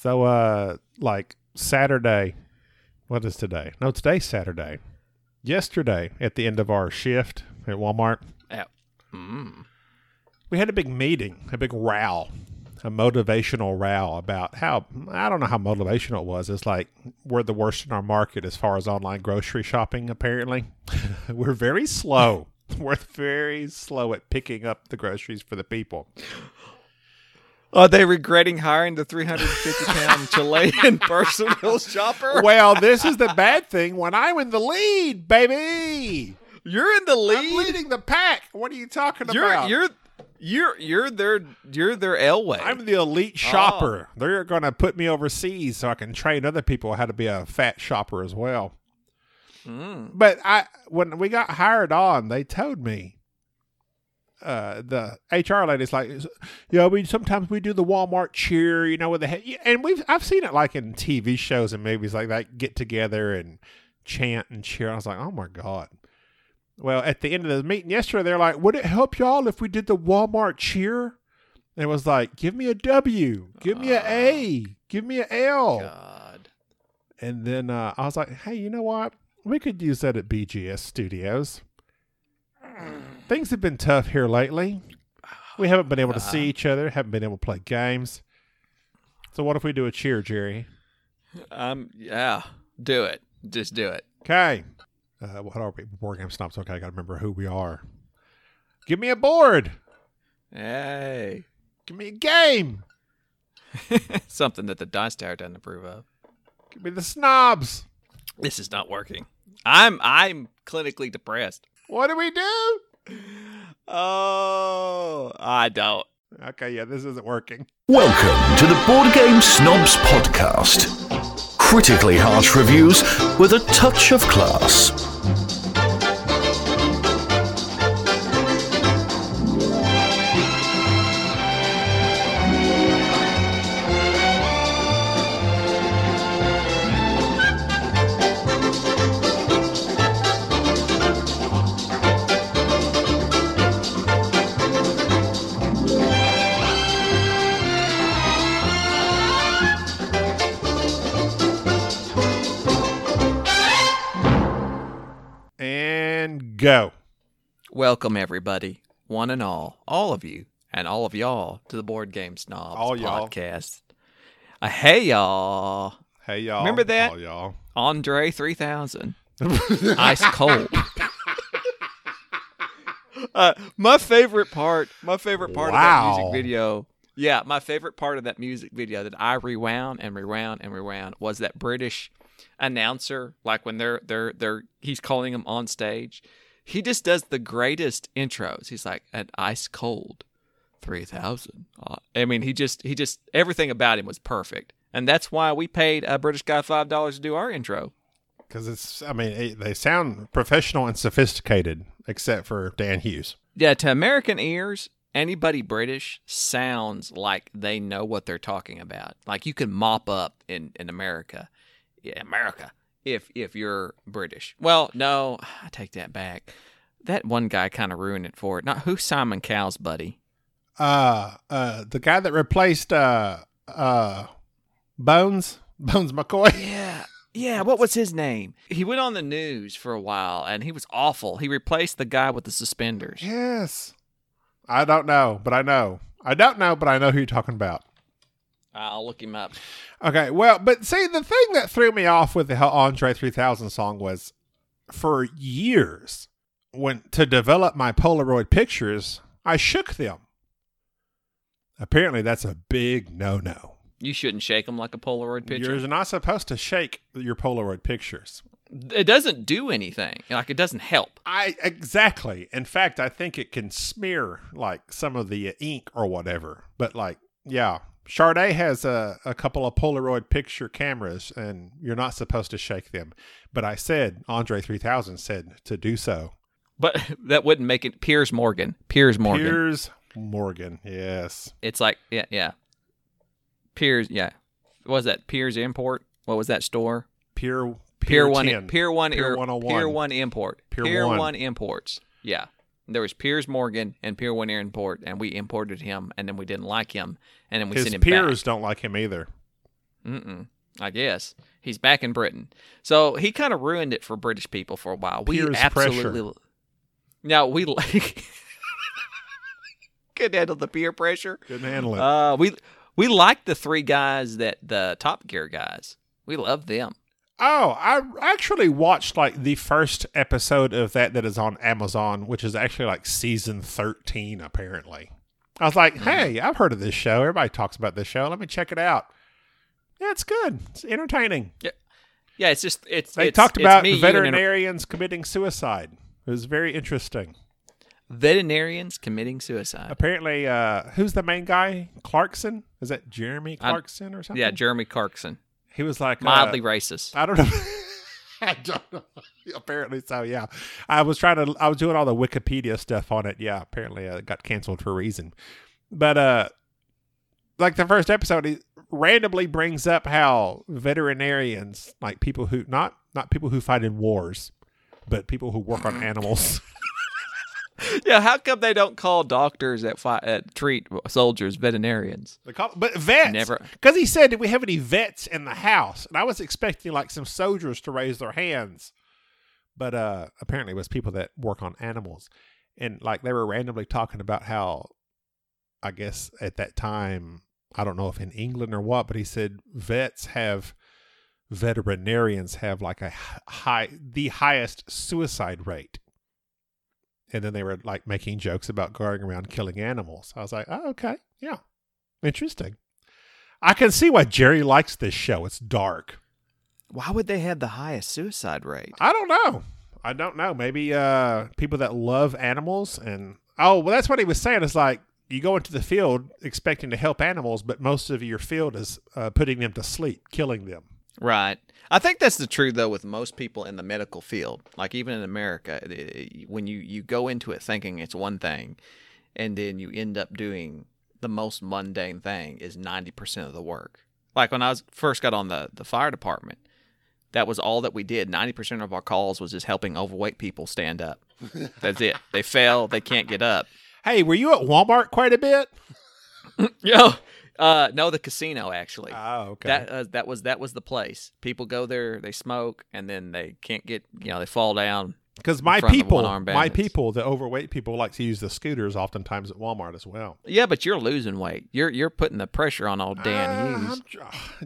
So, uh, like Saturday, what is today? No, today's Saturday. Yesterday, at the end of our shift at Walmart, Yeah. Mm. we had a big meeting, a big row, a motivational row about how I don't know how motivational it was. It's like we're the worst in our market as far as online grocery shopping. Apparently, we're very slow. we're very slow at picking up the groceries for the people. Are they regretting hiring the 350 pound Chilean personal shopper? Well, this is the bad thing. When I'm in the lead, baby, You're in the I'm lead. leading the pack. What are you talking You're about? you're you're you're their you're their Elway. I'm the elite shopper. They're going to put me overseas so I can train other people how to be a fat shopper as well. Mm. But I, when we got hired on, they told me, uh, the HR lady's like, yeah, we sometimes we do the Walmart cheer, you know, with the head, and we've I've seen it like in TV shows and movies like that, get together and chant and cheer. I was like, oh my god. Well, at the end of the meeting yesterday, they're like, would it help y'all if we did the Walmart cheer? And it was like, give me a W, give me a A, give me a L. God. And then uh, I was like, hey, you know what? We could use that at BGS Studios. Things have been tough here lately. We haven't been able to see each other, haven't been able to play games. So, what if we do a cheer, Jerry? Um. Yeah. Do it. Just do it. Okay. Uh, what are we? Board game snobs. Okay, I got to remember who we are. Give me a board. Hey. Give me a game. Something that the Dice Tower doesn't approve of. Give me the snobs. This is not working. I'm I'm clinically depressed. What do we do? Oh, I don't. Okay, yeah, this isn't working. Welcome to the Board Game Snobs Podcast. Critically harsh reviews with a touch of class. Go. Welcome everybody, one and all, all of you, and all of y'all to the Board Game Snobs All y'all. podcast. Uh, hey y'all, Hey, y'all. Remember that? All y'all. Andre three thousand, ice cold. uh, my favorite part, my favorite part of that Wow. music video. Yeah, my favorite part of that music video that I rewound and rewound and rewound was that British announcer, like when they're they're they're he's calling them on stage. He just does the greatest intros. He's like an ice cold three thousand. Uh, I mean, he just he just everything about him was perfect, and that's why we paid a British guy five dollars to do our intro. Because it's, I mean, it, they sound professional and sophisticated, except for Dan Hughes. Yeah, to American ears, anybody British sounds like they know what they're talking about. Like you can mop up in in America, yeah, America. If if you're British, well, no, I take that back. That one guy kind of ruined it for it. Not who's Simon Cowell's buddy. Uh, uh, the guy that replaced uh, uh, Bones, Bones McCoy. Yeah. Yeah, what was his name? He went on the news for a while and he was awful. He replaced the guy with the suspenders. Yes. I don't know, but I know. I don't know, but I know who you're talking about. I'll look him up. Okay, well, but see, the thing that threw me off with the Andre 3000 song was for years, when to develop my Polaroid pictures, I shook them. Apparently, that's a big no no. You shouldn't shake them like a Polaroid picture. You're not supposed to shake your Polaroid pictures. It doesn't do anything. Like it doesn't help. I exactly. In fact, I think it can smear like some of the ink or whatever. But like, yeah, Charday has a, a couple of Polaroid picture cameras, and you're not supposed to shake them. But I said Andre 3000 said to do so. But that wouldn't make it Piers Morgan. Piers Morgan. Piers Morgan, yes. It's like yeah, yeah. Piers, yeah. What was that? Piers Import. What was that store? Pier Pier, Pier One. 10. Pier One. Pier Pier 101. Pier One oh Import. Pier Pier One. One Imports. Yeah. There was Piers Morgan and Pier One Import, and we imported him, and then we didn't like him, and then we His sent him peers back. don't like him either. Mm-mm. I guess he's back in Britain, so he kind of ruined it for British people for a while. We absolutely. pressure. Now we like could handle the peer pressure. Couldn't handle it. Uh, we we like the three guys that the Top Gear guys. We love them. Oh, I actually watched like the first episode of that that is on Amazon, which is actually like season 13, apparently. I was like, hey, I've heard of this show. Everybody talks about this show. Let me check it out. Yeah, it's good. It's entertaining. Yeah, yeah it's just it's. They it's- talked it's about me, you, and an- veterinarians committing suicide. It was very interesting. veterinarians committing suicide. Apparently, uh, who's the main guy? Clarkson? Is that Jeremy I- Clarkson or something? Yeah, Jeremy Clarkson, he was like uh, mildly racist. I don't know. I don't know. Apparently so. Yeah, I was trying to. I was doing all the Wikipedia stuff on it. Yeah, apparently uh, it got canceled for a reason. But uh, like the first episode, he randomly brings up how veterinarians, like people who not not people who fight in wars, but people who work on animals. yeah, how come they don't call doctors that fight that treat soldiers veterinarians? They call, but vets. Never- Because he said, "Did we have any vets in the house?" And I was expecting like some soldiers to raise their hands, but uh, apparently it was people that work on animals, and like they were randomly talking about how, I guess at that time, I don't know if in England or what, but he said vets have veterinarians have like a high the highest suicide rate. And then they were like making jokes about going around killing animals. I was like, oh, okay, yeah, interesting. I can see why Jerry likes this show. It's dark. Why would they have the highest suicide rate? I don't know. I don't know. Maybe uh, people that love animals and oh, well, that's what he was saying. Is like you go into the field expecting to help animals, but most of your field is uh, putting them to sleep, killing them. Right. I think that's the truth though with most people in the medical field. Like even in America, it- when you you go into it thinking it's one thing, and then you end up doing the most mundane thing is ninety percent of the work. Like when I was first got on the the fire department, that was all that we did. Ninety percent of our calls was just helping overweight people stand up. That's it. They fail. They can't get up. Hey, were you at Walmart quite a bit? Yo, uh, no, the casino actually. Oh, okay. That uh, that was that was the place. People go there, they smoke, and then they can't get you know they fall down. Because my people, my people, the overweight people, like to use the scooters oftentimes at Walmart as well. Yeah, but you're losing weight. You're you're putting the pressure on old Dan Uh, Hughes.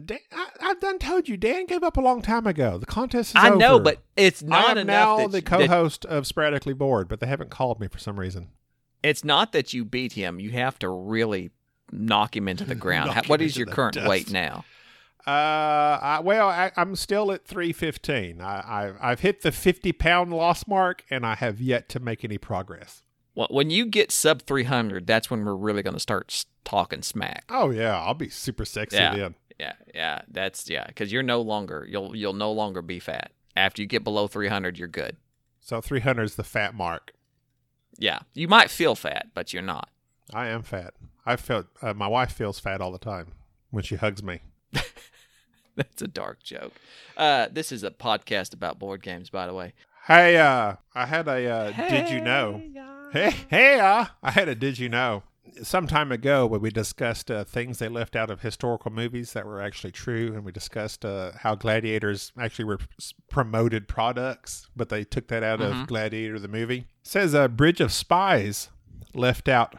Dan, I, I've done told you, Dan gave up a long time ago. The contest is I know, but it's I not am enough. now that, the that- co-host of Sporadically Bored, but they haven't called me for some reason. it's not that you beat him. You have to really knock him into the ground. How- what is your current dust. weight now? Uh, I, well, I, I'm still at 315. I, I, I've hit the 50 pound loss mark, and I have yet to make any progress. Well, when you get sub 300, that's when we're really going to start talking smack. Oh yeah, I'll be super sexy Yeah. then. Yeah, yeah, that's yeah, because you're no longer you'll you'll no longer be fat. After you get below 300, you're good. So 300 is the fat mark. Yeah, you might feel fat, but you're not. I am fat. I felt uh, my wife feels fat all the time when she hugs me. That's a dark joke. Uh, this is a podcast about board games, by the way. Hey, uh, I had a uh, did you know? Hey, hey, uh, I had a did you know? Some time ago, when we discussed uh, things they left out of historical movies that were actually true, and we discussed uh, how gladiators actually were s- promoted products, but they took that out of Gladiator the movie. says uh, Bridge of Spies left out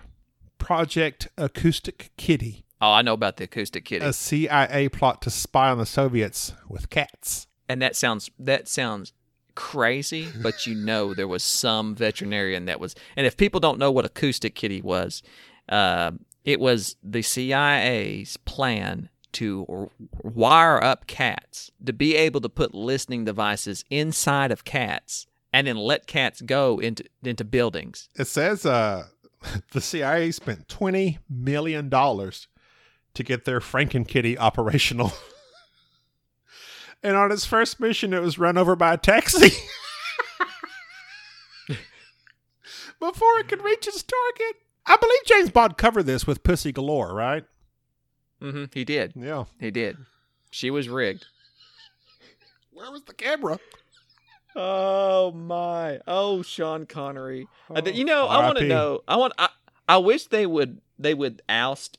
Project Acoustic Kitty, Oh, I know about the acoustic kitty, a CIA plot to spy on the Soviets with cats. and that sounds that sounds crazy, but you know there was some veterinarian that was. And if people don't know what acoustic kitty was, uh, it was the CIA's plan to wire up cats to be able to put listening devices inside of cats and then let cats go into into buildings. It says uh, the CIA spent twenty million dollars to get their Frankenkitty operational, and on its first mission, it was run over by a taxi before it could reach its target. I believe James Bond covered this with Pussy Galore, right? Mm-hmm. He did. Yeah. He did. She was rigged. Where was the camera? Oh my! Oh, Sean Connery. Uh, you know, I want to know. I want. I, I wish they would. They would oust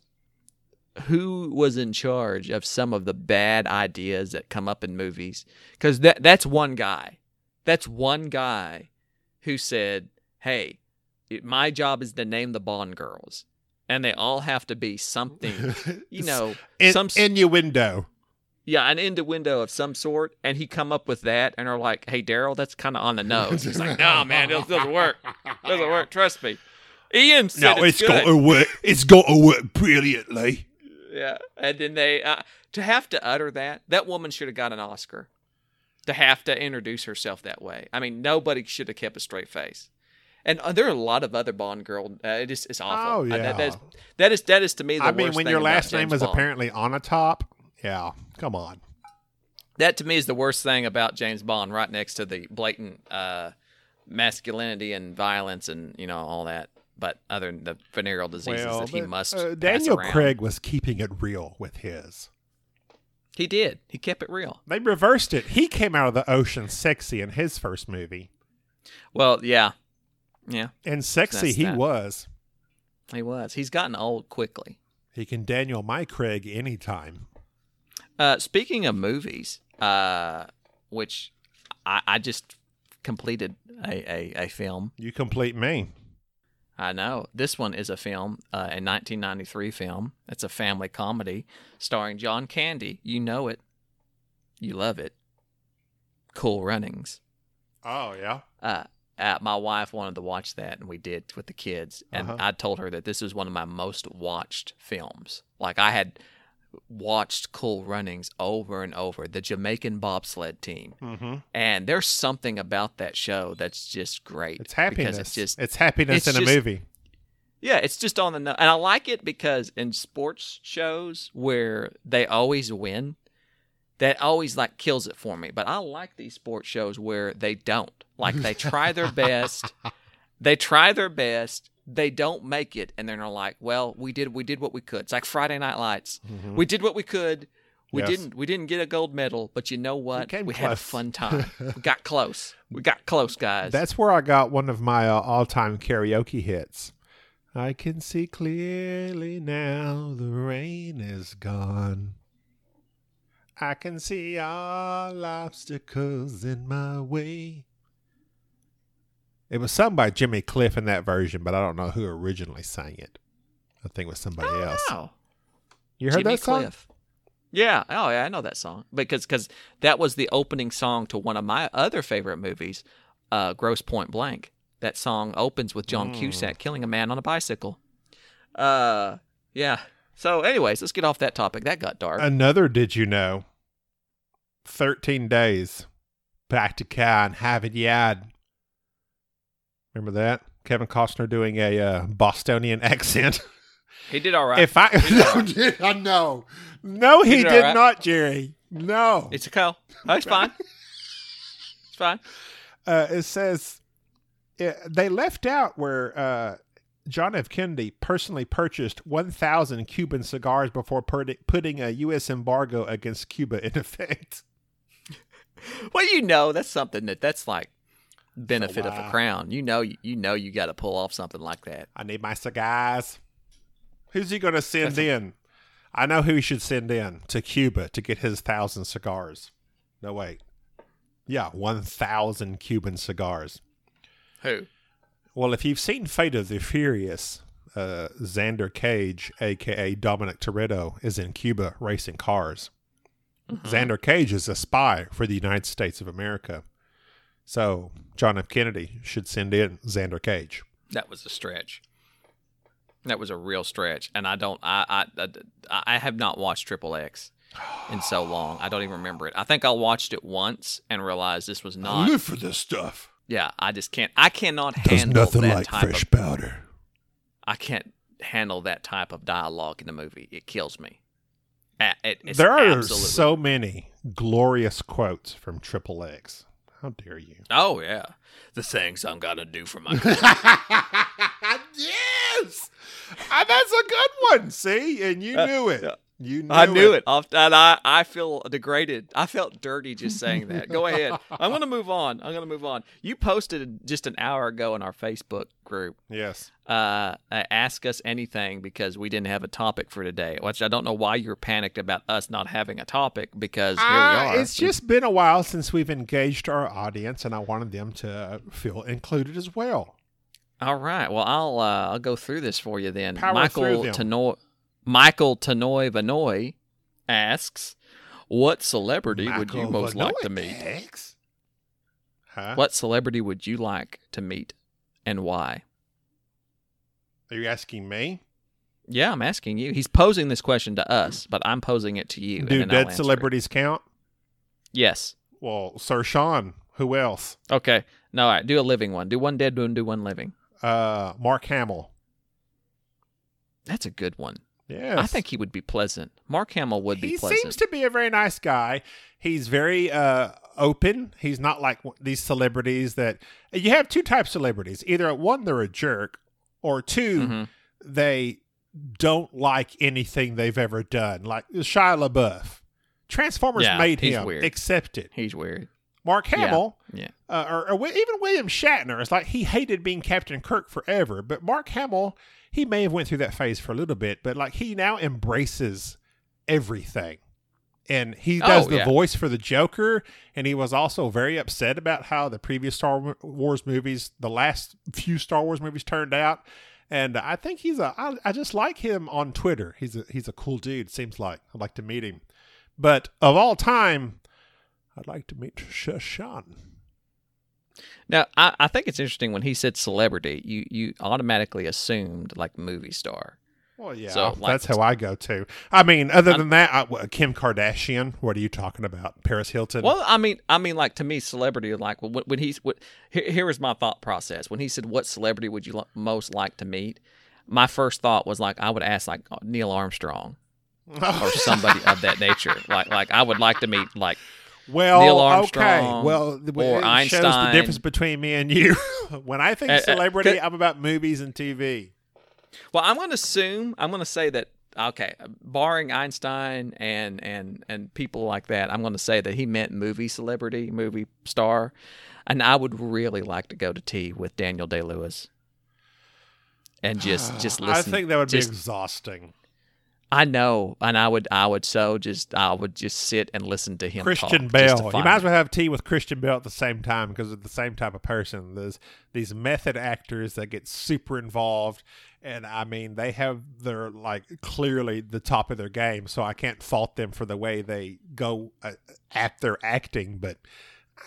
who was in charge of some of the bad ideas that come up in movies because that that's one guy that's one guy who said hey it, my job is to name the bond girls and they all have to be something you know In, some innuendo. Yeah an innuendo of some sort and he come up with that and are like hey daryl that's kind of on the nose he's like no man it doesn't work It doesn't work trust me ian said No, it's, it's good. got to work. It's got to work brilliantly. Yeah, and then they uh, to have to utter that that woman should have got an Oscar. To have to introduce herself that way. I mean, nobody should have kept a straight face. And uh, there are a lot of other Bond girl. Uh, it is it's awful. Oh, Uh, that, that, yeah. is, that is that is to me the I mean, worst when thing your last name James is Bond. apparently on a top, yeah, come on. That to me is the worst thing about James Bond, right next to the blatant uh, masculinity and violence and you know all that. But other than the venereal diseases Well, that he but, must uh, Daniel. Craig was keeping it real with his. he did. He kept it real. They reversed it. He came out of the ocean sexy in his first movie, Well, yeah, yeah, and sexy he that. was. he was. He's gotten old quickly. He can Daniel my Craig anytime. Uh, speaking of movies, uh, which I, I just completed a, a, a film. You complete me. I know this one is a film, uh, a 1993 film. It's a family comedy starring John Candy. You know it, you love it. Cool Runnings. Oh yeah. Uh, uh, my wife wanted to watch that, and we did with the kids. And Uh-huh. I told her that this is one of my most watched films. Like I had watched Cool Runnings over and over. The Jamaican bobsled team, Mm-hmm. and there's something about that show that's just great. It's happiness. it's just it's happiness it's in a movie. yeah, it's just on the no- and I like it because in sports shows where they always win, that always like kills it for me. But I like these sports shows where they don't. Like they try their best, they try their best, they don't make it, and then they're like, "Well, we did we did what we could." It's like Friday Night Lights. We did what we could. We Yes. didn't we didn't get a gold medal, but you know what? We had a fun time. we got close. We got close, guys. That's where I got one of my uh, all-time karaoke hits. I can see clearly now the rain is gone. I can see all obstacles in my way. It was sung by Jimmy Cliff in that version, but I don't know who originally sang it. I think it was somebody else. Wow. You heard Jimmy that song? Cliff. Yeah. Oh, yeah. I know that song because because that was the opening song to one of my other favorite movies, uh, Grosse Pointe Blank. That song opens with John Hmm. Cusack killing a man on a bicycle. Uh, yeah. So, anyways, let's get off that topic. That got dark. Another did you know? 13 days back to Kai and have it yad. Remember that? Kevin Costner doing a uh, Bostonian accent. he did all right. If I no, did I know. No, he He did did right. not, Jerry. No. it's a co. Oh, it's fine. it's fine. Uh, it says uh, they left out where uh, John F. Kennedy personally purchased 1,000 Cuban cigars before put- putting a U.S. embargo against Cuba in effect. Well, you know, that's something that that's like benefit of wow. a crown. You know, you know, you got to pull off something like that. I need my cigars. Who's he going to send That's in? I know who he should send in to Cuba to get his thousand cigars. No, wait. Yeah, 1,000 Cuban cigars. Who? Well, if you've seen Fate of the Furious, uh, Xander Cage, aka Dominic Toretto, is in Cuba racing cars. Xander Cage is a spy for the United States of America. So John F. Kennedy should send in Xander Cage. That was a stretch. That was a real stretch, and I don't. I I I, I have not watched Triple X in so long. I don't even remember it. I think I watched it once and realized this was not. Live for this stuff. Yeah, I just can't. I cannot handle that type of. powder. I can't handle that type of dialogue in the movie. It kills me. It- there are absolutely- so many glorious quotes from Triple X. How dare you? Oh yeah, the things I'm gonna do for my. yes, Ah, that's a good one. See, and you Uh, knew it. You knew I knew it. Off, and I, I feel degraded. I felt dirty just saying that. Go ahead. I'm going to move on. I'm going to move on. You posted just an hour ago in our Facebook group. Yes. Uh, ask us anything because we didn't have a topic for today. Which I don't know why you're panicked about us not having a topic because here we Uh, are. It's just been a while since we've engaged our audience, and I wanted them to feel included as well. All right. Well, I'll uh, I'll go through this for you then. Power Michael. Tanoy Michael Tanoy Vanoy asks, "What celebrity would you Michael most like to meet? asks. Huh? What celebrity would you like to meet, and why?" Are you asking me? Yeah, I'm asking you. He's posing this question to us, but I'm posing it to you. Do dead it. celebrities count? Yes. Well, Sir Sean. Who else? Okay. No, all right. Do a living one. Do one dead one. Do one living. Uh, Mark Hamill. That's a good one. Yes. I think he would be pleasant. Mark Hamill would be he pleasant. seems to be a very nice guy. He's very uh, open. He's not like these celebrities that you have two types of celebrities. Either one, they're a jerk, or 2 Mhm. they don't like anything they've ever done. Like Shia LaBeouf, Transformers Yeah, made him. weird. Accept it. He's weird. Mark Hamill, Yeah. uh, or, or even William Shatner, it's like he hated being Captain Kirk forever. But Mark Hamill, he may have went through that phase for a little bit, but like he now embraces everything, and he Oh, does the yeah. voice for the Joker. And he was also very upset about how the previous Star Wars movies, the last few Star Wars movies, turned out. And I think he's a. I, I just like him on Twitter. He's a he's a cool dude. Seems like I'd like to meet him. But of all time, I'd like to meet Shashan. Now, I, I think it's interesting when he said celebrity, you you automatically assumed like movie star. Well, yeah, So, like- that's how I go too. I mean, other I'm- than that, I, Kim Kardashian. What are you talking about? Paris Hilton. Well, I mean, I mean, like to me, celebrity, like when, when he's what, here, here was my thought process when he said, "What celebrity would you li- most like to meet?" My first thought was like I would ask like Neil Armstrong or somebody of that nature. Like like I would like to meet like well, Neil okay. Well, th- or it shows the difference between me and you. when I think Uh, uh, celebrity, could- I'm about movies and TV. Well, I'm going to assume I'm going to say that okay, barring Einstein and and and people like that, I'm going to say that he meant movie celebrity, movie star, and I would really like to go to tea with Daniel Day Lewis and just just listen. I think that would just- be exhausting. I know, and I would I would so just I would just sit and listen to him. Christian just. You might as well have tea with Christian Bale at the same time because of the same type of person. There's these method actors that get super involved, and I mean they have their like clearly the top of their game. So I can't fault them for the way they go uh, at their acting, but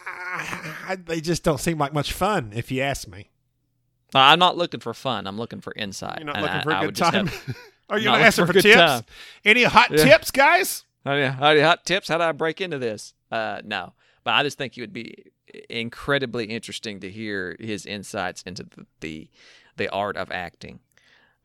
uh, they just don't seem like much fun if you ask me. I'm not looking for fun. I'm looking for insight. You're not and looking I- for a I good time. have- Are you Not gonna ask for for tips? time. Any hot Yeah. tips, guys? How do you, how do you, hot tips? How do I break into this? Uh, no, but I just think it would be incredibly interesting to hear his insights into the the, the art of acting.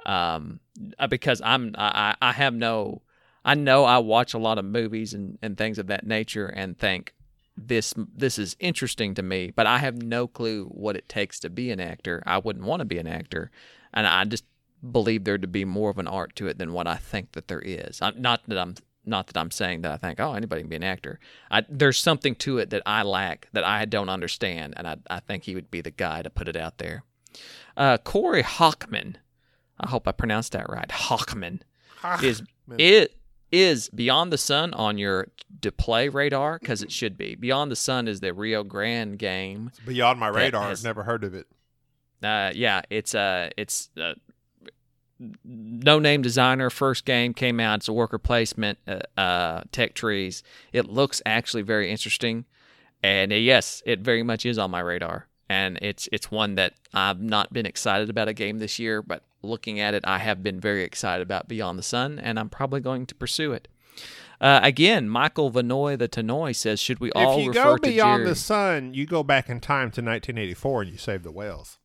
Um, uh, because I'm I, I I have no I know I watch a lot of movies and, and things of that nature and think this this is interesting to me, but I have no clue what it takes to be an actor. I wouldn't want to be an actor, and I just believe there to be more of an art to it than what I think that there is. I'm, not that I'm not that I'm saying that I think oh anybody can be an actor. I, there's something to it that I lack that I don't understand, and I I think he would be the guy to put it out there. Uh, Corey Hockman, I hope I pronounced that right. Hockman is it is Beyond the Sun on your to play radar because it should be. Beyond the Sun is the Rio Grande game. It's beyond my radar. has- I've never heard of it. Uh, yeah, it's uh, it's uh, no name designer. First game came out. It's a worker placement. Uh, uh, tech trees. It looks actually very interesting, and uh, yes, it very much is on my radar. And it's it's one that I've not been excited about a game this year, but looking at it, I have been very excited about Beyond the Sun, and I'm probably going to pursue it. Uh, again, Michael Vanoy the Tanoy says, should we all if you go beyond the sun, you go back in time to 1984 and you save the whales.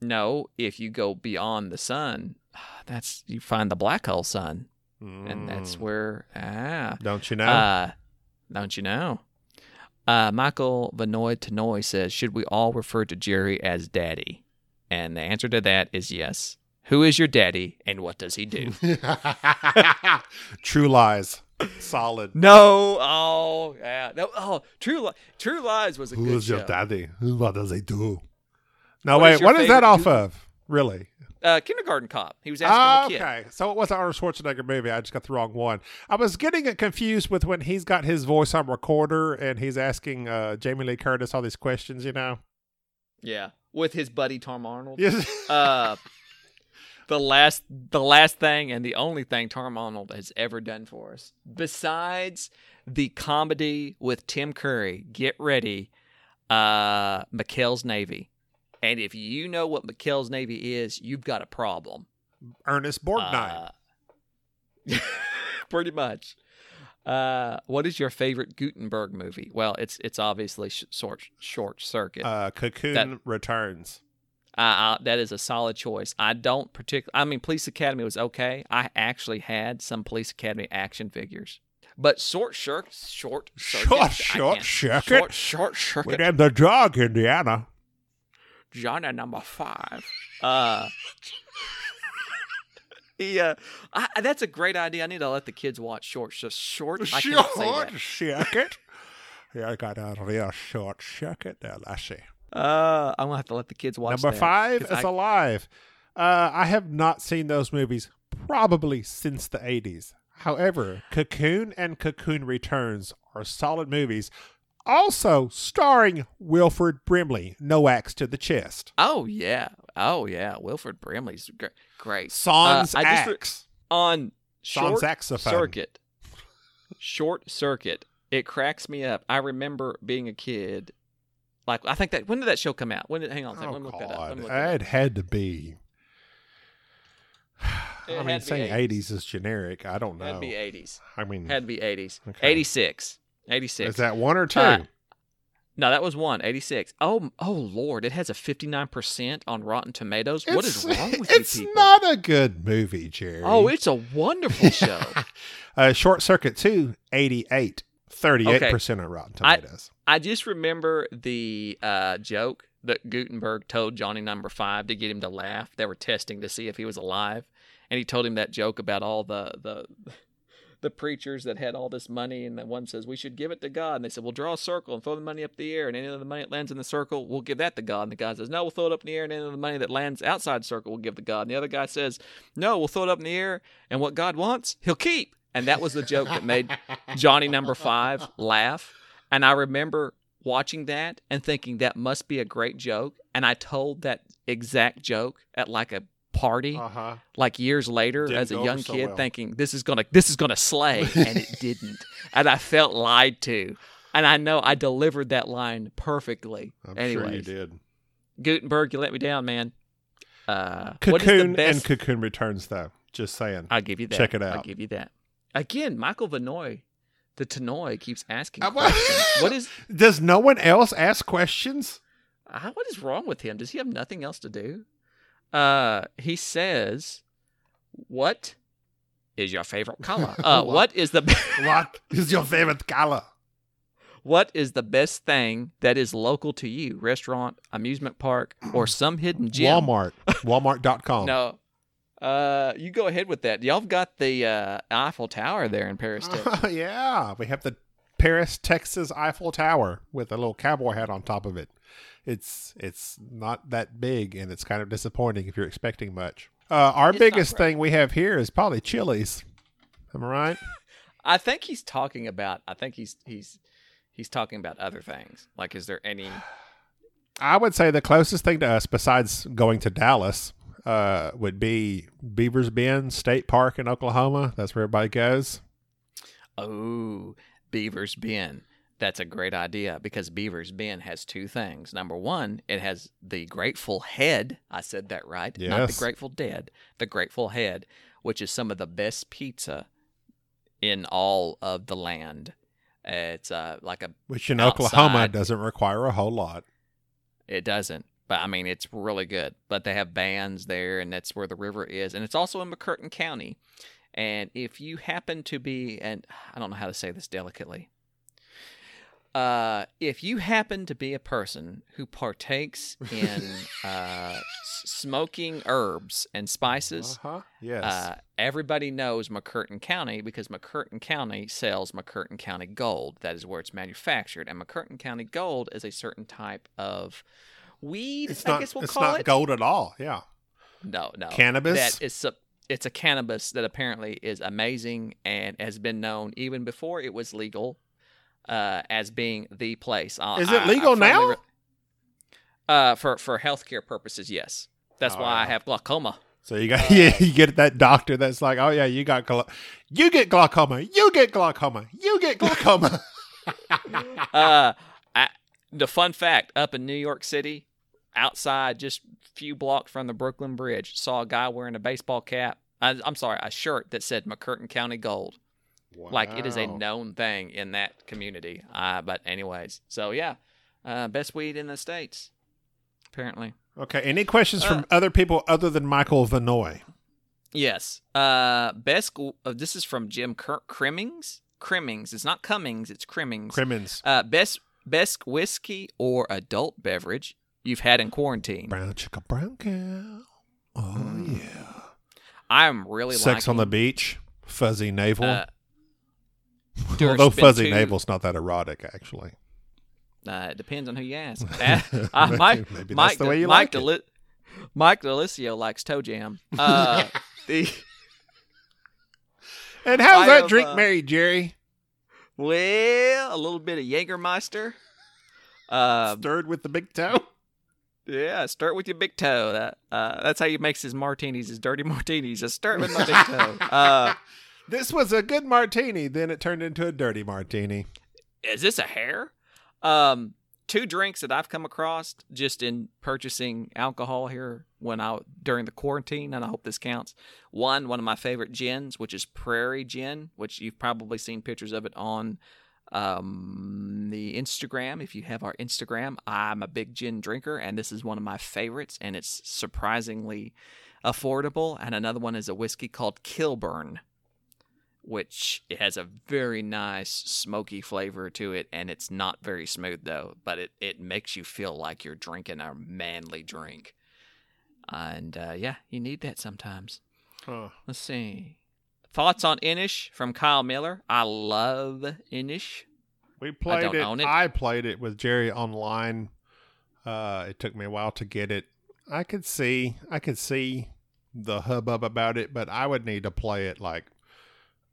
No, if you go beyond the sun, that's you find the black hole sun, and that's Mm. where ah, Don't you know? uh, don't you know? Uh, Michael Vanoy Tanoy says, should we all refer to Jerry as Daddy? And the answer to that is yes. Who is your daddy and what does he do? True Lies. Solid. no, oh yeah, no, oh True Li- True Lies was a Who good is your show. daddy? What does he do? No, What is wait. your What is that off movie? of? Really? Uh, kindergarten Cop. He was asking the kid. okay. So it was an Arnold Schwarzenegger movie. I just got the wrong one. I was getting it confused with when he's got his voice on recorder and he's asking uh, Jamie Lee Curtis all these questions, you know? Yeah, with his buddy Tom Arnold. Yes. Uh, the last, the last thing, and the only thing Tom Arnold has ever done for us, besides the comedy with Tim Curry. Get ready, uh, Navy. And if you know what McHale's Navy is, you've got a problem. Ernest Borgnine. Uh, pretty much. Uh, what is your favorite Guttenberg movie? Well, it's it's obviously sh- short short circuit. Uh, Cocoon that- Returns. Uh, uh, that is a solid choice. I don't particularly. I mean, Police Academy was okay. I actually had some Police Academy action figures, but short short short circuit. Short, short circuit? Short short circuit. Within the jog, Indiana. Genre number five. Uh, yeah, I, that's a great idea. I need to let the kids watch shorts. Just short. I can't say Short that. circuit. yeah, I got a real short circuit there, Lassie. Uh, I'm gonna have to let the kids watch. Number that, five is I- Alive. Uh, I have not seen those movies probably since the 80s. However, Cocoon and Cocoon Returns are solid movies. Also starring Wilford Brimley, no axe to the chest. Oh yeah, oh yeah. Wilford Brimley's gr- great. Sans Uh, just re- axe. on Sans short saxophone. circuit. Short circuit. It cracks me up. I remember being a kid. Like I think that when did that show come out? When did hang on a second, Oh, look that up. Look that up. Had to be. It I mean, saying 80s. 80s is generic. I don't know. Had to be eighties. I mean, Had to be eighties. Okay. Eighty six. Eighty six. is that one or two? Uh, No, that was one. 86. Oh, oh Lord, it has a 59% on Rotten Tomatoes. what is wrong with It's you people? not a good movie, Jerry. Oh, it's a wonderful show. Uh, Short Circuit 2, 88. 38% on Rotten I- Tomatoes. I just remember the uh, joke that Guttenberg told Johnny Number Five to get him to laugh. They were testing to see if he was alive, and he told him that joke about all the the the preachers that had all this money, and the one says we should give it to God, and they said, "Well, draw a circle and throw the money up the air, and any of the money that lands in the circle, we'll give that to God." And the guy says, "No, we'll throw it up in the air, and any of the money that lands outside the circle, we'll give to God." And the other guy says, "No, we'll throw it up in the air, and what God wants, He'll keep." And that was the joke that made Johnny Number Five laugh. And I remember watching that and thinking that must be a great joke. And I told that exact joke at like a party, Uh-huh. like years later, Didn't as a young over so kid, well. thinking this is gonna this is gonna slay, and it didn't. And I felt lied to. And I know I delivered that line perfectly. I'm Anyways, sure you did. Guttenberg, you let me down, man. Uh, what is the Cocoon best? and Cocoon Returns, though. Just saying. I'll give you that. Check it out. I'll give you that. Again, Michael Vanoy, the Tanoy, keeps asking what- questions. what is Does no one else ask questions? uh, what is wrong with him? Does he have nothing else to do? Uh, he says, "What is your favorite color? Uh, What? what is the What is your favorite color? what is the best thing that is local to you? Restaurant, amusement park, or some hidden gem? Walmart. Walmart.com. No. Uh, you go ahead with that. Y'all have got the uh, Eiffel Tower there in Paris, Texas. yeah. We have the Paris, Texas Eiffel Tower with a little cowboy hat on top of it. It's it's not that big and it's kind of disappointing if you're expecting much. Uh, our It's biggest thing we have here is probably Chili's. Am I right? I think he's talking about. I think he's he's he's talking about other things. Like, is there any? I would say the closest thing to us, besides going to Dallas, uh, would be Beaver's Bend State Park in Oklahoma. That's where everybody goes. Oh, Beaver's Bend. That's a great idea because Beaver's Bend has two things. Number one, it has the Grateful Head. I said that right. Not the Grateful Dead. The Grateful Head, which is some of the best pizza in all of the land. Uh, It's uh, like a Which in Oklahoma doesn't require a whole lot. It doesn't. But I mean, it's really good. But they have bands there, and that's where the river is. And it's also in McCurtain County. And if you happen to be, and I don't know how to say this delicately, Uh, if you happen to be a person who partakes in uh, s- smoking herbs and spices, Uh huh. Yes. uh, everybody knows McCurtain County because McCurtain County sells McCurtain County Gold. That is where it's manufactured, and McCurtain County Gold is a certain type of weed. it's I not. guess we'll it's call not it. gold at all. Yeah. No, no. Cannabis? That is a, it's a cannabis that apparently is amazing and has been known even before it was legal uh, as being the place. Uh, Is it I- I legal now? re- uh, for for healthcare purposes, yes. That's Oh, why I have glaucoma. So you got yeah, you get that doctor that's like, oh yeah, you got glau- you get glaucoma, you get glaucoma, you get glaucoma. uh, I, the fun fact up in New York City, outside just a few blocks from the Brooklyn Bridge, saw a guy wearing a baseball cap. I, I'm sorry, a shirt that said McCurtain County Gold. Like it is a known thing in that community. Uh, but anyways, so yeah, uh, best weed in the states, apparently. Okay. Any questions Uh, from other people other than Michael Vanoy? Yes. Uh, best. Uh, this is from Jim Cr- Crimmings. Crimmings. It's not Cummings. It's Crimmings. Crimmins. uh, best best whiskey or adult beverage you've had in quarantine. Brown chicken, brown cow. Oh Mm. yeah. I'm really Sex on the beach. Fuzzy navel. Although fuzzy navel's not that erotic, actually. Uh, it depends on who you ask. Uh, uh, Mike, Maybe that's Mike, the way you Mike, like it. Deli- Mike Delicio likes toe jam. Uh, the And how's that drink uh, made, Jerry? well, a little bit of Jägermeister. Uh, Stirred with the big toe. yeah, start with your big toe. That uh, that's how he makes his martinis, his dirty martinis. Just start with my big toe. Uh, This was a good martini, then it turned into a dirty martini. is this a hair? Um, two drinks that I've come across just in purchasing alcohol here when I during the quarantine, and I hope this counts. One, one of my favorite gins, which is Prairie Gin, which you've probably seen pictures of it on um, the Instagram. If you have our Instagram, I'm a big gin drinker, and this is one of my favorites, and it's surprisingly affordable. And another one is a whiskey called Kilburn which it has a very nice smoky flavor to it and it's not very smooth though but it, it makes you feel like you're drinking a manly drink and uh, yeah you need that sometimes Huh. let's see thoughts on Inis from kyle miller i love Inis We played don't it. own it. I played it with Jerry online. Uh, it took me a while to get it. I could see, I could see the hubbub about it, but I would need to play it like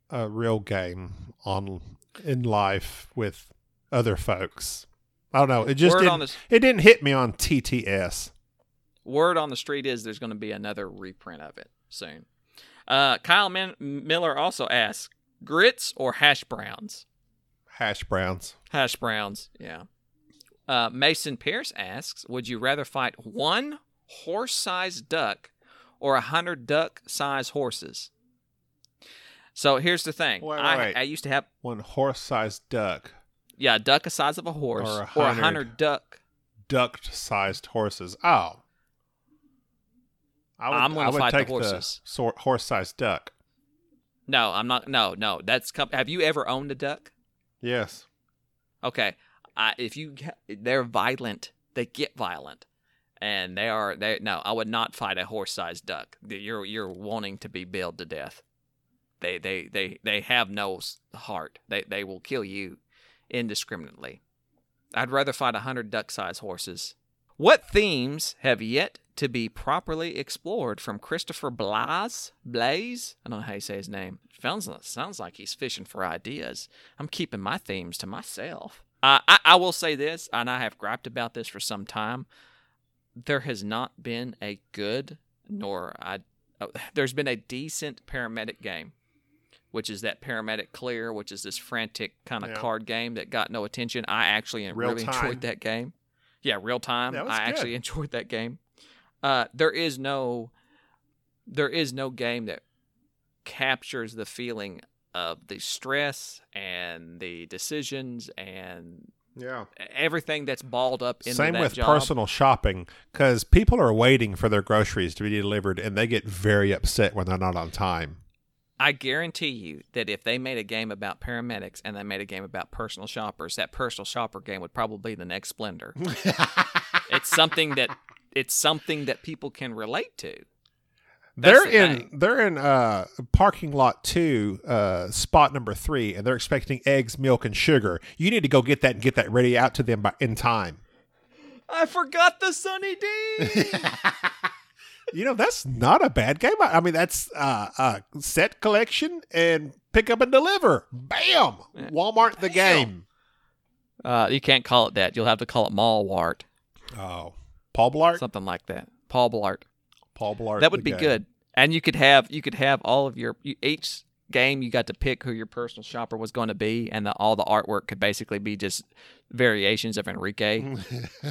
a real game on in life with other folks. I don't know. It just didn't, this- it didn't hit me on TTS. word on the street is there's going to be another reprint of it soon uh, kyle Min- miller also asks grits or hash browns Hash browns. Hash browns, yeah. Uh, Mason Pierce asks, "Would you rather fight one horse-sized duck or a hundred duck-sized horses?" So here's the thing. Wait, wait, I, wait. I used to have One horse-sized duck, yeah, a duck the size of a horse Or a or a hundred. duck. duck-sized horses. Oh, I gonna I would fight the horses. sor- horse-sized duck. No, I'm not. No, no. That's com- have you ever owned a duck? Yes. Okay, I, if you they're violent, they get violent, and they are they. No, I would not fight a horse-sized duck. You're you're wanting to be billed to death. They they they they have no heart. They they will kill you indiscriminately. I'd rather fight a hundred duck-sized horses. What themes have yet to be properly explored from Christopher Blaze? Blaze? I don't know how you say his name. Sounds sounds like he's fishing for ideas. I'm keeping my themes to myself. Uh, I, I will say this, and I have griped about this for some time. There has not been a good, nor I, uh, there's been a decent paramedic game, which is that paramedic clear, which is this frantic kind of Yeah. card game that got no attention. I actually Real really time. enjoyed that game. Yeah, real time. I actually enjoyed that game. Uh, there is no, there is no game that captures the feeling of the stress and the decisions and Yeah. everything that's balled up into Same with job. personal shopping because people are waiting for their groceries to be delivered and they get very upset when they're not on time. I guarantee you that if they made a game about paramedics and they made a game about personal shoppers, that personal shopper game would probably be the next Splendor. it's something that it's something that people can relate to. That's they're the in thing. they're in uh parking lot two, uh spot number three, and they're expecting eggs, milk, and sugar. You need to go get that and get that ready out to them by in time. I forgot the Sunny D. You know, that's not a bad game. I mean, that's uh, uh set collection and pick up and deliver. Bam! Walmart the game. uh, you can't call it that. You'll have to call it Mallwart, Oh, Paul Blart. something like that. Paul Blart. Paul Blart. That would be game. good. And you could have you could have all of your you, each game you got to pick who your personal shopper was going to be, and the, all the artwork could basically be just variations of Enrique.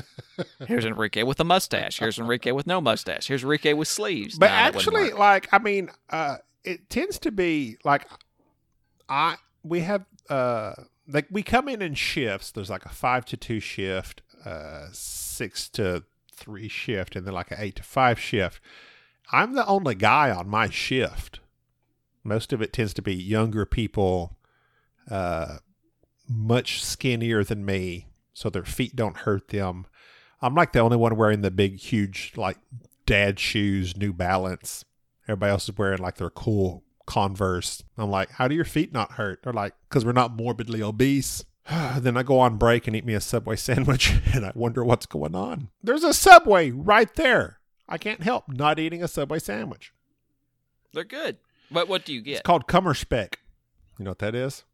Here's Enrique with a mustache. Here's Enrique with no mustache. Here's Enrique with sleeves. But Nah, actually, like, I mean, uh, it tends to be like, I we have uh, like we come in in shifts. There's like a five to two shift, uh, six to three shift, and then like an eight to five shift. I'm the only guy on my shift. Most of it tends to be younger people, uh, much skinnier than me, so their feet don't hurt them. I'm like the only one wearing the big, huge, like dad shoes, New Balance. Everybody else is wearing like their cool Converse. I'm like, how do your feet not hurt? They're like, because we're not morbidly obese. then I go on break and eat me a Subway sandwich, and I wonder what's going on. There's a Subway right there. I can't help not eating a Subway sandwich. they're good. But what do you get? It's called Kummerspeck. You know what that is?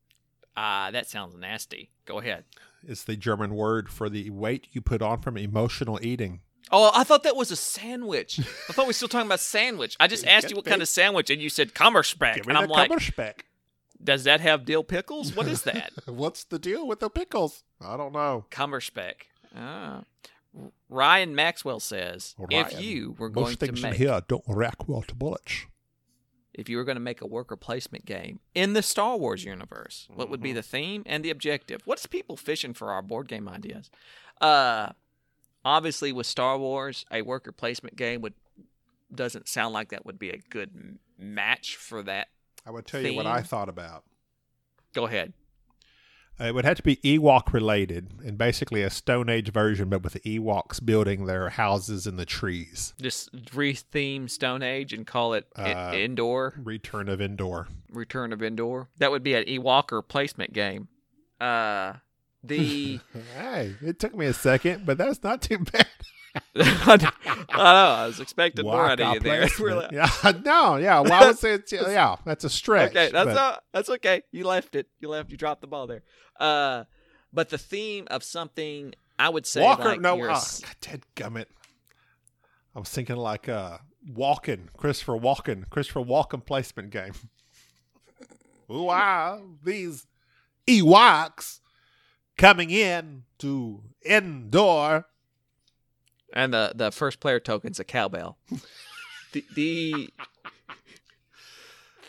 Ah, that sounds nasty. Go ahead. It's the German word for the weight you put on from emotional eating. Oh, I thought that was a sandwich. I thought we were still talking about sandwich. I just asked you what kind of sandwich, and you said Kummerspeck, and I'm like, Kummerspeck. does that have dill pickles? What is that? What's the deal with the pickles? I don't know. Cumberspec. Ah. Ryan Maxwell says, if you were going to. Most to things make in here don't react well to bullets. If you were going to make a worker placement game in the Star Wars universe, what would be Mm-hmm. the theme and the objective? What's people fishing for our board game ideas? Uh obviously with Star Wars, a worker placement game would doesn't sound like that would be a good m- match for that. I would tell you what I thought about. Go ahead. Uh, It would have to be Ewok related and basically a Stone Age version, but with the Ewoks building their houses in the trees. Just re-theme Stone Age and call it Uh, Endor. Return of Endor. Return of Endor. That would be an Ewalker placement game. Uh, the hey, it took me a second, but that's not too bad. I know I was expecting more out of you there. Really- yeah, no, yeah. Well, I would say it's, yeah, that's a stretch. okay, that's not, that's okay. You left it. You left. You dropped the ball there. Uh, but the theme of something I would say Walker. like no, uh, Ted Gummit. I was thinking like uh, Walken, Christopher Walken, Christopher Walken placement game. wow, these Ewoks coming in to Endor. And the the first player token's a cowbell. the the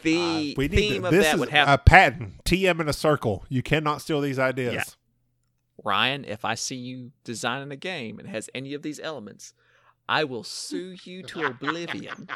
the Uh, we need theme to, of this that is would have a patent. TM in a circle. You cannot steal these ideas. Yeah. Ryan, if I see you designing a game and has any of these elements, I will sue you to oblivion.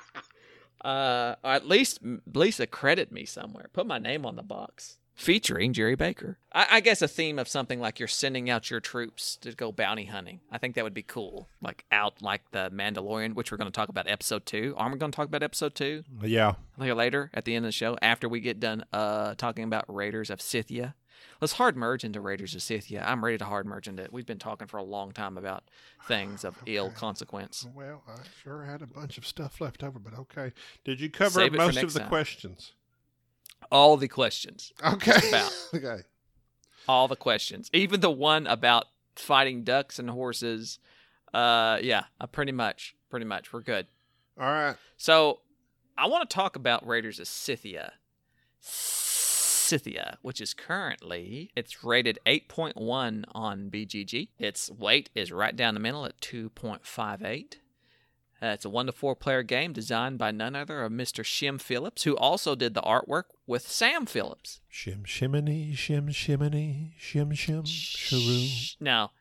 Uh, or at least, at least accredit me somewhere. Put my name on the box. Featuring Jerry Baker. I, I guess a theme of something like you're sending out your troops to go bounty hunting. I think that would be cool. Like out like the Mandalorian, which we're going to talk about episode two. Aren't we going to talk about episode two? Yeah. later later at the end of the show after we get done uh talking about Raiders of Scythia. Let's hard merge into Raiders of Scythia. I'm ready to hard merge into it. We've been talking for a long time about things of ill consequence. Well, I sure had a bunch of stuff left over, but okay. Did you cover Save most of the time. questions? All the questions. Okay. about. okay. All the questions. Even the one about fighting ducks and horses. Uh yeah, uh, pretty much. Pretty much. We're good. All right. So, I want to talk about Raiders of Scythia. Scythia, which is currently it's rated 8.1 on BGG. Its weight is right down the middle at 2.58. Uh, it's a one to four player game designed by none other of Mr. Shem Phillips, who also did the artwork with Sam Phillips. Shim shiminy, shim shiminy, shim shim shiroo. Now,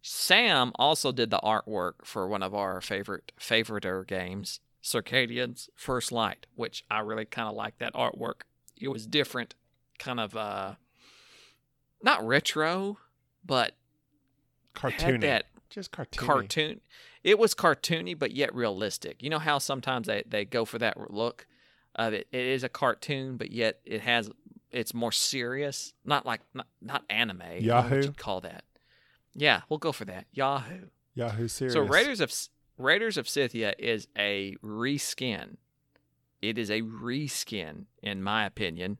Sam also did the artwork for one of our favorite favoriter games, Circadian's First Light, which I really kind of like that artwork. it was different, kind of uh, not retro, but that Just cartoony. cartoon. It was cartoony, but yet realistic. You know how sometimes they, they go for that look of it. It is a cartoon, but yet it has it's more serious. Not like not, not anime. Yahoo? You'd call that? Yeah, we'll go for that. Yahoo. Yahoo Serious. So Raiders of Raiders of Scythia is a reskin. It is a reskin, in my opinion,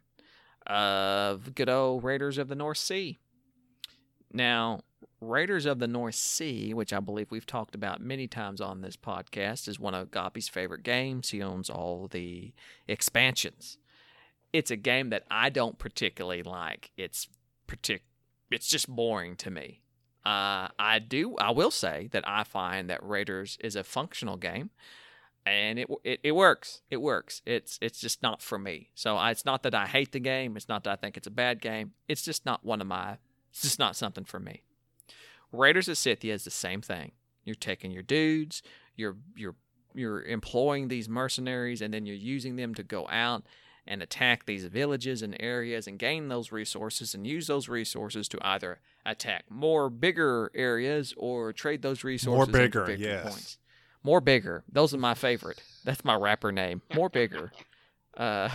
of good old Raiders of the North Sea. Now, Raiders of the North Sea, which I believe we've talked about many times on this podcast, is one of Goppy's favorite games. He owns all the expansions. It's a game that I don't particularly like. It's partic- It's just boring to me. Uh, I do. I will say that I find that Raiders is a functional game, and it it, it works. It works. It's it's just not for me. So I, it's not that I hate the game. It's not that I think it's a bad game. It's just not one of my. It's just not something for me. Raiders of Scythia is the same thing. You're taking your dudes. You're you're you're employing these mercenaries, and then you're using them to go out and attack these villages and areas and gain those resources and use those resources to either attack more bigger areas or trade those resources More bigger, victory yes. points. More bigger. Those are my favorite. That's my rapper name. More bigger. Uh,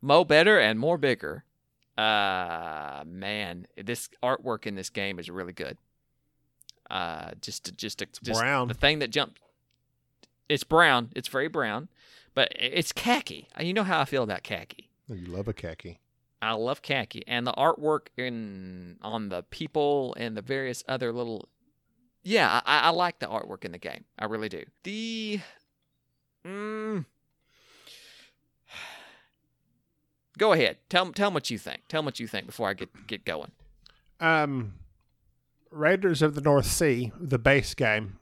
Mo better and more bigger. Uh, man, this artwork in this game is really good. Uh, just just just brown. The thing that jumped. It's brown. It's very brown, but it's khaki. You know how I feel about khaki. You love a khaki. I love khaki and the artwork in on the people and the various other little. Yeah, I, I like the artwork in the game. I really do. The, mm, go ahead. Tell tell 'em what you think. Tell 'em what you think before I get get going. Um, Raiders of the North Sea, the base game.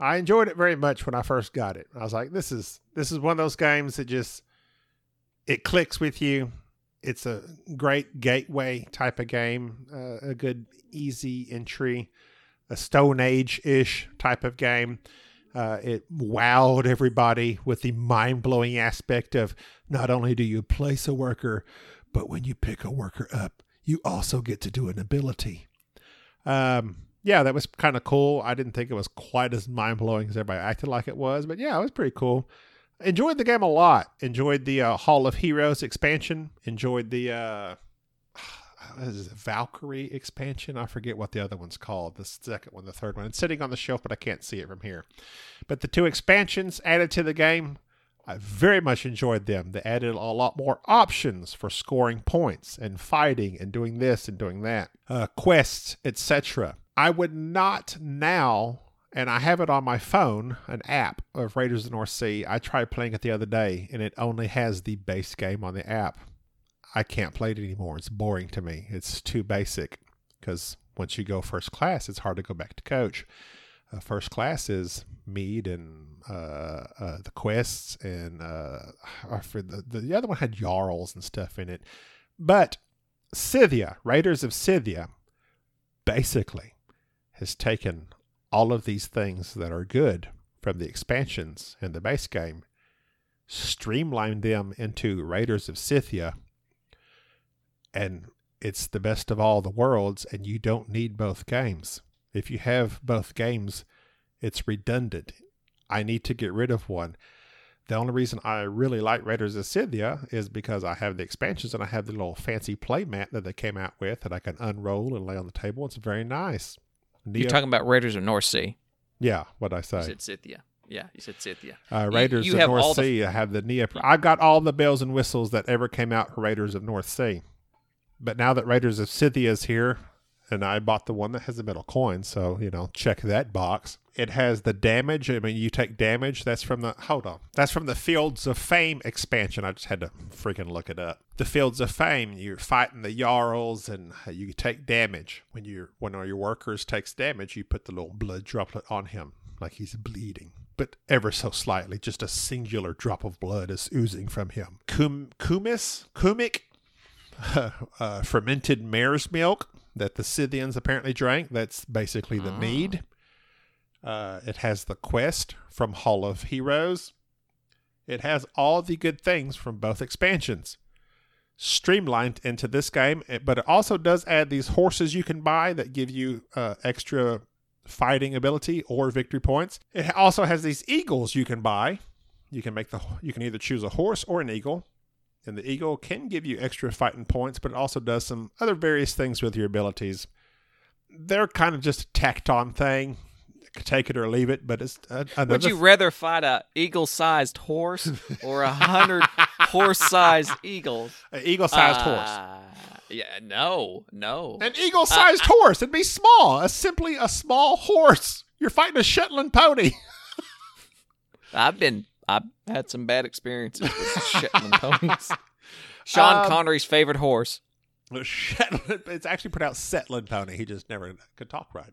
I enjoyed it very much when I first got it. I was like, this is this is one of those games that just it clicks with you. It's a great gateway type of game, uh, a good easy entry, a Stone Age ish type of game. Uh, it wowed everybody with the mind blowing aspect of not only do you place a worker, but when you pick a worker up, you also get to do an ability. Um, yeah, that was kind of cool. I didn't think it was quite as mind blowing as everybody acted like it was, but yeah, it was pretty cool. Enjoyed the game a lot. Enjoyed the uh, Hall of Heroes expansion. Enjoyed the uh, it, Valkyrie expansion. I forget what the other one's called. The second one, the third one. It's sitting on the shelf, but I can't see it from here. But the two expansions added to the game, I very much enjoyed them. They added a lot more options for scoring points and fighting and doing this and doing that, uh, quests, etc. I would not now, and I have it on my phone, an app of Raiders of the North Sea. I tried playing it the other day, and it only has the base game on the app. I can't play it anymore. It's boring to me. It's too basic because once you go first class, it's hard to go back to coach. Uh, first class is mead and uh, uh, the quests, and uh, for the the other one had jarls and stuff in it. But Scythia, Raiders of Scythia, basically has taken all of these things that are good from the expansions and the base game, streamlined them into Raiders of Scythia, and it's the best of all the worlds, and you don't need both games. If you have both games, it's redundant. I need to get rid of one. The only reason I really like Raiders of Scythia is because I have the expansions and I have the little fancy play mat that they came out with that I can unroll and lay on the table. It's very nice. You're talking about Raiders of North Sea. yeah, what I You say. said Scythia. Yeah, you said Scythia. Uh, Raiders you of North the- Sea. I have the Neo. I've got all the bells and whistles that ever came out for Raiders of North Sea. But now that Raiders of Scythia is here, and I bought the one that has the metal coin, so you know, check that box. It has the damage. I mean, you take damage. That's from the hold on. That's from the Fields of Fame expansion. I just had to freaking look it up. The Fields of Fame. You're fighting the Jarls, and you take damage when you when one of your workers takes damage. You put the little blood droplet on him, like he's bleeding but ever so slightly. Just a singular drop of blood is oozing from him. Kumis, kumik, uh, fermented mare's milk that the Scythians apparently drank. That's basically the mead. Uh, it has the quest from Hall of Heroes. It has all the good things from both expansions. streamlined into this game, eh, but it also does add these horses you can buy that give you uh, extra fighting ability or victory points. It also has these eagles you can buy. You can make the you can either choose a horse or an eagle. And the eagle can give you extra fighting points, but it also does some other various things with your abilities. They're kind of just a tacked on thing. Take it or leave it, but it's uh, another Would you rather fight a eagle-sized horse or a hundred horse-sized eagles? an eagle sized horse. Uh, Yeah, no, no. An eagle sized horse. It'd be small. A simply a small horse. You're fighting a Shetland pony. I've been I've had some bad experiences with Shetland ponies. Sean Um, Connery's favorite horse. Shetland. It's actually pronounced Setland pony. He just never could talk right.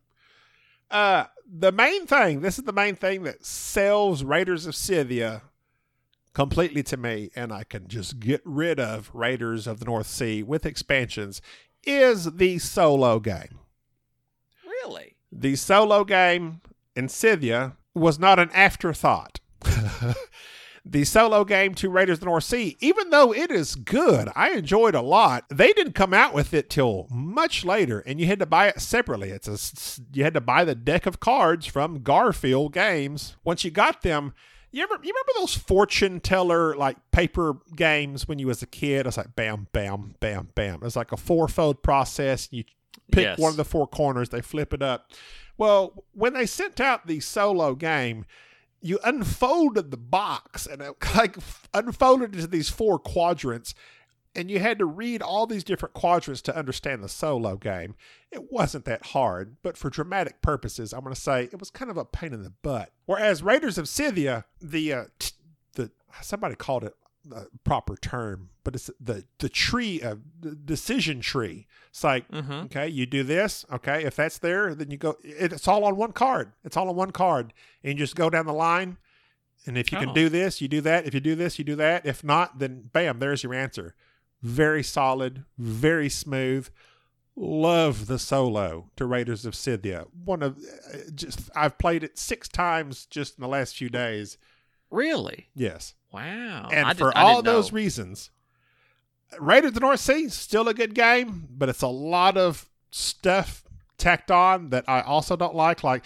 Uh, the main thing. This is the main thing that sells Raiders of Scythia completely to me, and I can just get rid of Raiders of the North Sea with expansions. Is the solo game. Really? the solo game in Scythia was not an afterthought. The solo game to Raiders of the North Sea, even though it is good, I enjoyed a lot. They didn't come out with it till much later, and you had to buy it separately. It's a you had to buy the deck of cards from Garphill Games. Once you got them. You ever you remember those fortune teller like paper games when you was a kid? It's like bam, bam, bam, bam. It's like a fourfold process. You pick Yes. one of the four corners, they flip it up. Well, when they sent out the solo game, you unfolded the box and it like unfolded into these four quadrants, and you had to read all these different quadrants to understand the solo game. It wasn't that hard, but for dramatic purposes, I'm going to say it was kind of a pain in the butt. Whereas Raiders of Scythia, the uh, t- the somebody called it a proper term, but it's the the tree of the decision tree. It's like Mm-hmm. okay, you do this. Okay, if that's there, then you go. it- It's all on one card. It's all on one card, and you just go down the line. And if you can Oh. do this, you do that. If you do this, you do that. If not, then bam, there's your answer. Very solid, very smooth. Love the solo to Raiders of Scythia. One of uh, just I've played it six times just in the last few days. Really? Yes, Wow. and did- for all those reasons, Raiders of the North Sea still a good game, but it's a lot of stuff tacked on that I also don't like. Like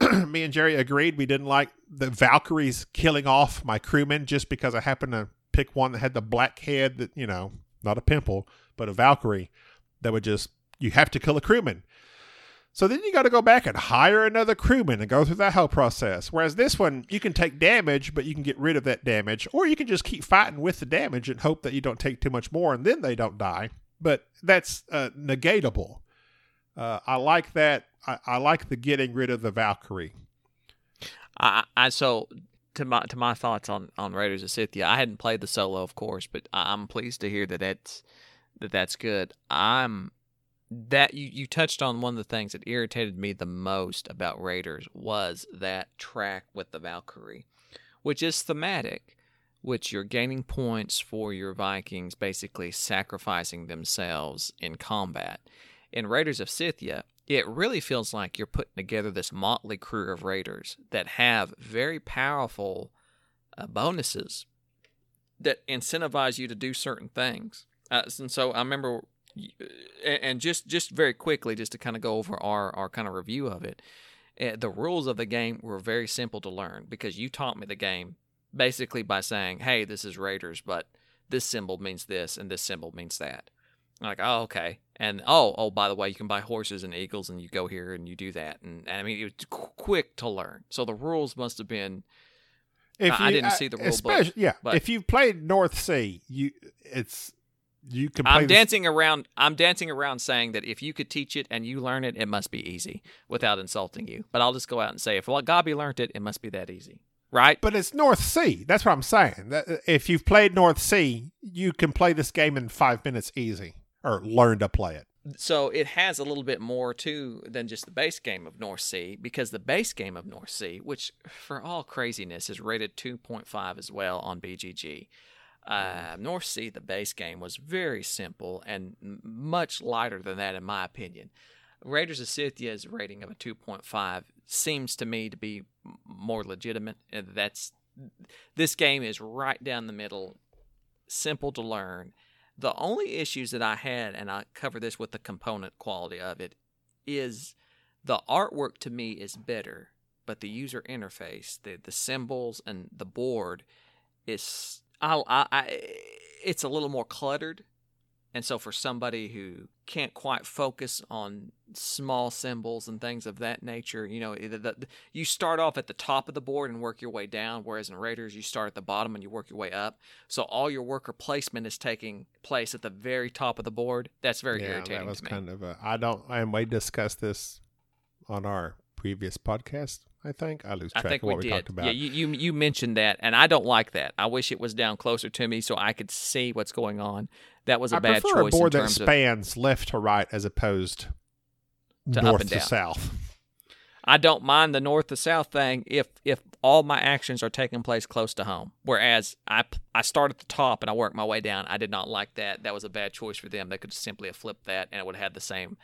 me and Jerry agreed we didn't like the Valkyries killing off my crewmen just because I happened to pick one that had the black head that you know not a pimple but a Valkyrie that would just you have to kill a crewman. So then you got to go back and hire another crewman and go through that whole process. Whereas this one, you can take damage, but you can get rid of that damage, or you can just keep fighting with the damage and hope that you don't take too much more, and then they don't die. But that's uh, negatable. Uh, I like that. I, I like the getting rid of the Valkyrie. I, I so to my to my thoughts on on Raiders of Scythia. I hadn't played the solo, of course, but I'm pleased to hear that that's that that's good. I'm that you you touched on one of the things that irritated me the most about Raiders was that track with the Valkyrie, which is thematic, which you're gaining points for your Vikings basically sacrificing themselves in combat. In Raiders of Scythia, it really feels like you're putting together this motley crew of raiders that have very powerful uh, bonuses that incentivize you to do certain things. Uh, and so I remember, and just just very quickly, just to kind of go over our our kind of review of it, uh, the rules of the game were very simple to learn because you taught me the game basically by saying, "Hey, this is Raiders, but this symbol means this and this symbol means that." I'm like, oh, okay. And oh, oh, by the way, you can buy horses and eagles, and you go here and you do that. And, and I mean, it was qu- quick to learn. So the rules must have been If I- I didn't see the rule book, Yeah, but- if you've played North Sea, you it's you can play. I'm this- dancing around. I'm dancing around saying that if you could teach it and you learn it, it must be easy without insulting you. But I'll just go out and say, if Gabi learned it, it must be that easy, right? But it's North Sea. That's what I'm saying. That, uh, if you've played North Sea, you can play this game in five minutes easy, or learn to play it. so it has a little bit more too than just the base game of North Sea because the base game of North Sea, which for all craziness is rated 2.5 as well on BGG. Uh, North Sea, the base game, was very simple and much lighter than that, in my opinion. Raiders of Scythia's rating of a 2.5 seems to me to be more legitimate. That's this game is right down the middle, simple to learn, The only issues that I had, and I cover this with the component quality of it, is the artwork to me is better, but the user interface, the the symbols and the board, is I, I, I it's a little more cluttered. And so, for somebody who can't quite focus on small symbols and things of that nature, you know, eh, the, the, you start off at the top of the board and work your way down, whereas in Raiders, you start at the bottom and you work your way up. So, all your worker placement is taking place at the very top of the board. That's very yeah, irritating. that was kind of a. I don't. And we discussed this on our previous podcast. I think I lose I track think of what we we, talked about. Yeah, you, you you mentioned that, and I don't like that. I wish it was down closer to me so I could see what's going on. That was a I bad prefer choice a board that terms of. spans left to right as opposed To north to south. I don't mind the north to south thing if if all my actions are taking place close to home. Whereas I I start at the top and I work my way down. I did not like that. That was a bad choice for them. They could simply have flipped that and it would have had the same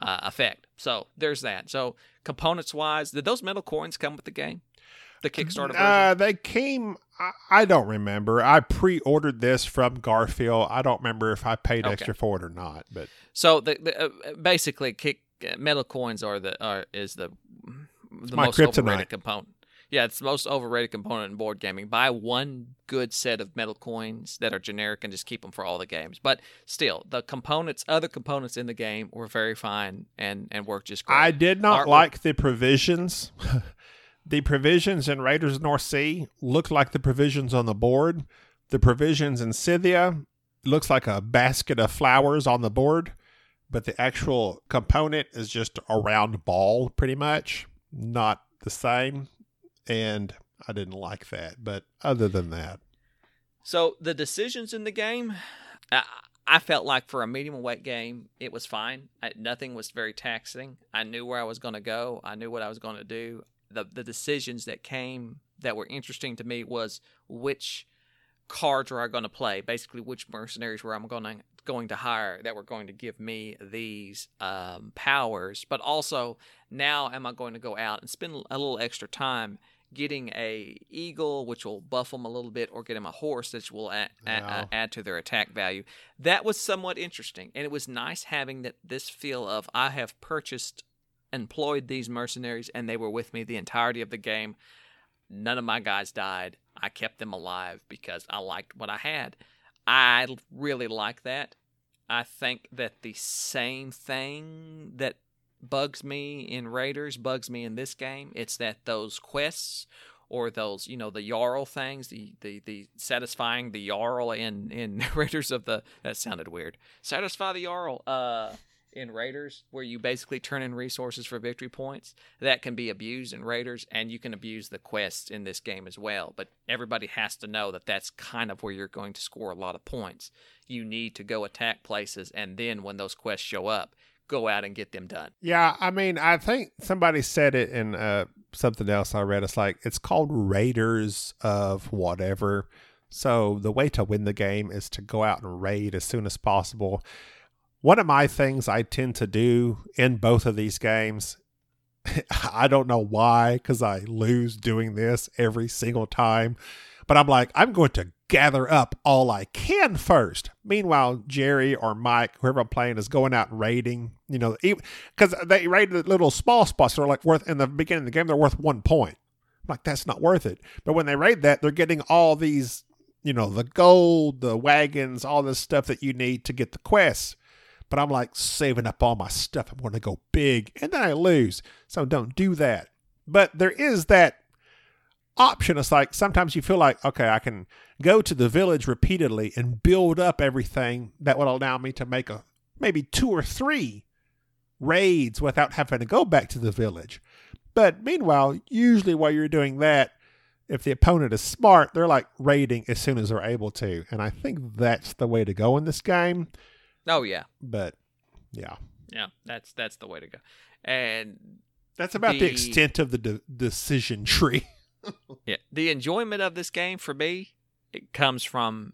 uh, effect. So there's that. So components wise, did those metal coins come with the game? The Kickstarter. Uh, they came. I, I don't remember. I pre-ordered this from Garphill. I don't remember if I paid Okay. extra for it or not. But So the, the uh, basically kick uh, metal coins are the are is the the my most kryptonite. component. Yeah, it's the most overrated component in board gaming. Buy one good set of metal coins that are generic and just keep them for all the games. But still, the components, other components in the game were very fine and and worked just great. I did not Artwork- like the provisions. the provisions in Raiders of the North Sea look like the provisions on the board. The provisions in Scythia looks like a basket of flowers on the board, but the actual component is just a round ball, pretty much. Not the same. And I didn't like that. But other than that, So the decisions in the game, I, I felt like for a medium weight game, it was fine. I, nothing was very taxing. I knew where I was going to go. I knew what I was going to do. The the decisions that came that were interesting to me was which cards were I going to play. Basically, which mercenaries were I'm going to going to hire that were going to give me these um, powers. But also, now am I going to go out and spend a little extra time getting a eagle, which will buff them a little bit, or get them a horse, which will a- a- Wow. add to their attack value. That was somewhat interesting, and it was nice having that this feel of I have purchased, employed these mercenaries, and they were with me the entirety of the game. None of my guys died. I kept them alive because I liked what I had. I really like that. I think that the same thing that bugs me in Raiders bugs me in this game. It's that those quests or those, you know, the Jarl things, the the, the satisfying the Jarl in in Raiders of the that sounded weird. Satisfy the Jarl uh in Raiders where you basically turn in resources for victory points. That can be abused in Raiders and you can abuse the quests in this game as well. But everybody has to know that that's kind of where you're going to score a lot of points. You need to go attack places and then when those quests show up, go out and get them done. Yeah, I mean, I think somebody said it in uh, something else I read. It's like it's called Raiders of whatever. So the way to win the game is to go out and raid as soon as possible. One of my things I tend to do in both of these games, I don't know why, because I lose doing this every single time. But I'm like, I'm going to gather up all I can first. Meanwhile, Jerry or Mike, whoever I'm playing, is going out raiding. You know, because they raided the little small spots that are like worth in the beginning of the game. They're worth one point. I'm like that's not worth it. But when they raid that, they're getting all these, you know, the gold, the wagons, all this stuff that you need to get the quests. But I'm like saving up all my stuff. I'm going to go big, and then I lose. So don't do that. But there is that option. It's like sometimes you feel like, okay, I can go to the village repeatedly and build up everything that would allow me to make a maybe two or three raids without having to go back to the village. But meanwhile, usually while you're doing that, if the opponent is smart, they're like raiding as soon as they're able to. And I think that's the way to go in this game. Oh yeah. But yeah, Yeah, that's that's the way to go. And that's about the, The- extent of the de- decision tree. Yeah, the enjoyment of this game for me it comes from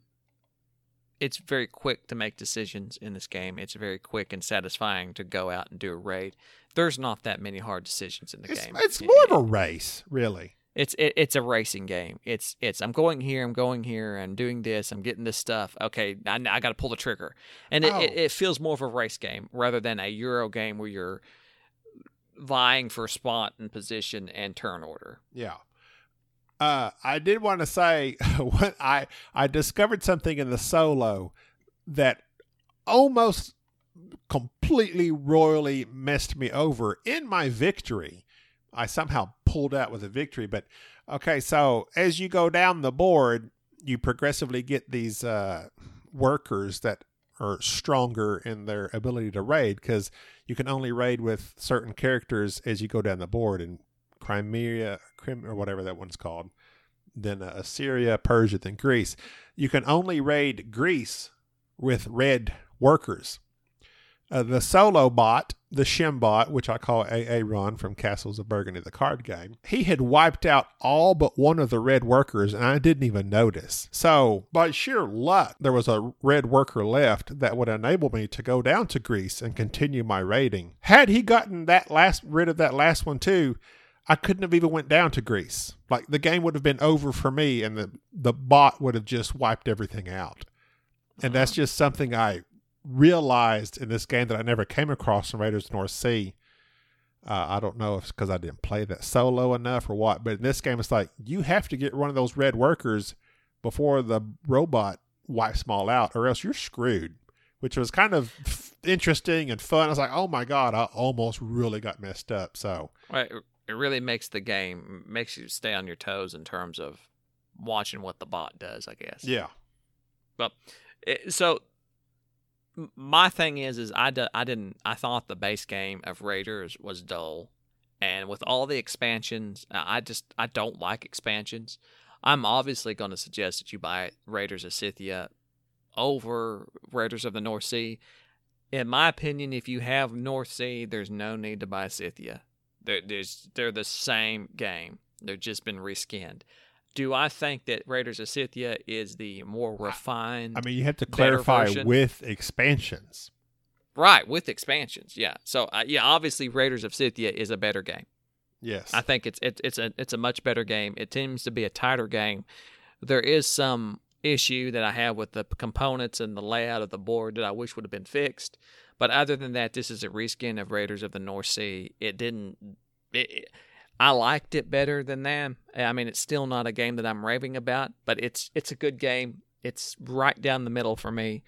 it's very quick to make decisions in this game. It's very quick and satisfying to go out and do a raid. There's not that many hard decisions in the It's, game. it's It- more it- of a race, really. It's it, it's a racing game. It's it's I'm going here, I'm going here, I'm doing this, I'm getting this stuff. Okay, I, I got to pull the trigger, and it, Oh. it, it feels more of a race game rather than a Euro game where you're vying for spot and position and turn order. Yeah. Uh, I did want to say when I I discovered something in the solo that almost completely royally messed me over in my victory. I somehow pulled out with a victory, but okay. So as you go down the board, you progressively get these uh, workers that are stronger in their ability to raid because you can only raid with certain characters as you go down the board. And Crimea, Crim, or whatever that one's called, then uh, Assyria, Persia, then Greece. You can only raid Greece with red workers. Uh, the solo bot, the Shim bot, which I call AA Run from Castles of Burgundy, the card game, he had wiped out all but one of the red workers, and I didn't even notice. So, by sheer luck, there was a red worker left that would enable me to go down to Greece and continue my raiding. Had he gotten that last rid of that last one too, I couldn't have even went down to Greece. Like the game would have been over for me, and the the bot would have just wiped everything out. And that's just something I realized in this game that I never came across in Raiders North Sea. Uh, I don't know if it's because I didn't play that solo enough or what, but in this game, it's like you have to get one of those red workers before the robot wipes them all out, or else you're screwed. Which was kind of interesting and fun. I was like, oh my god, I almost really got messed up. So Right. It really makes the game makes you stay on your toes in terms of watching what the bot does. I guess. yeah, But it, so my thing is, is I, d- I didn't I thought the base game of Raiders was dull, and with all the expansions, I just I don't like expansions. I'm obviously going to suggest that you buy Raiders of Scythia over Raiders of the North Sea. In my opinion, if you have North Sea, there's no need to buy Scythia. They're, they're the same game. They've just been reskinned. Do I think that Raiders of Scythia is the more refined? I mean, you have to clarify with expansions. right with expansions. Yeah. So uh, yeah, obviously Raiders of Scythia is a better game. Yes, I think it's it, it's a it's a much better game. It tends to be a tighter game. There is some issue that I have with the components and the layout of the board that I wish would have been fixed. But other than that, this is a reskin of Raiders of the North Sea. It didn't. It, I liked it better than them. I mean, it's still not a game that I'm raving about, but it's it's a good game. It's right down the middle for me.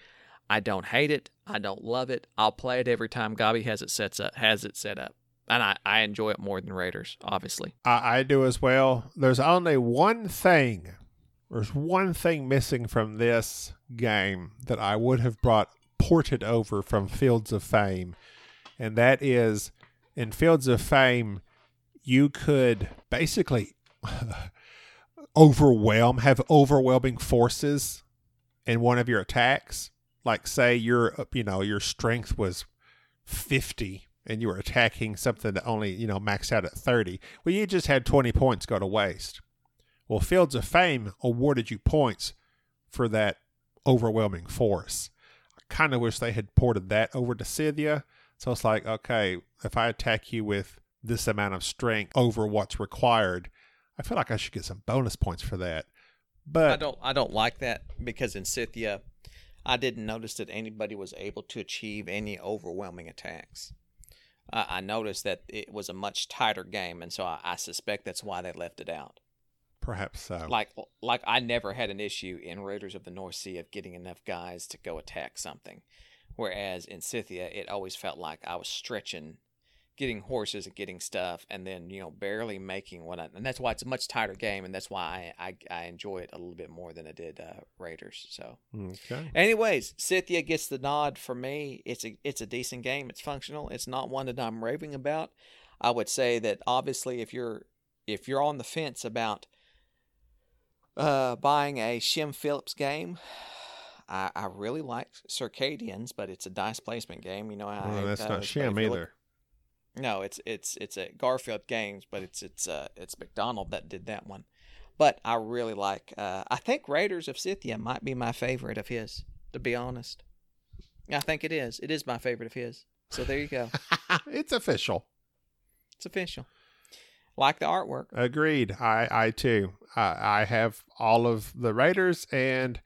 I don't hate it. I don't love it. I'll play it every time Gobby has it sets up has it set up, and I, I enjoy it more than Raiders, obviously. I, I do as well. There's only one thing. There's one thing missing from this game that I would have brought ported over from Fields of Fame, and that is in Fields of Fame, you could basically overwhelm, have overwhelming forces in one of your attacks. Like, say your you know your strength was fifty and you were attacking something that only you know maxed out at 30 well you just had 20 points go to waste. Well fields of fame awarded you points for that overwhelming force kind of wish they had ported that over to scythia so it's like okay if i attack you with this amount of strength over what's required i feel like i should get some bonus points for that but I don't I don't like that because in Scythia, I didn't notice that anybody was able to achieve any overwhelming attacks. I I noticed that it was a much tighter game, and so I, I suspect that's why they left it out. Perhaps so Like like I never had an issue in Raiders of the North Sea of getting enough guys to go attack something, whereas in Scythia it always felt like I was stretching, getting horses and getting stuff, and then you know barely making what I. And that's why it's a much tighter game, and that's why I I, I enjoy it a little bit more than I did uh, Raiders. So. okay Anyways, Scythia gets the nod for me. It's a it's a decent game. It's functional. It's not one that I'm raving about. I would say that obviously if you're if you're on the fence about uh, buying a Shem Phillips game, I, I really like Circadians, but it's a dice placement game. You know, I, well, that's uh, not sham you look- either no, it's it's it's a Garphill Games, but it's it's uh it's Macdonald that did that one. But I really like. Uh, I think Raiders of Scythia might be my favorite of his. To be honest, I think it is. It is my favorite of his. So there you go. it's official It's official. Like the artwork. Agreed. I I too. I I have all of the Raiders, and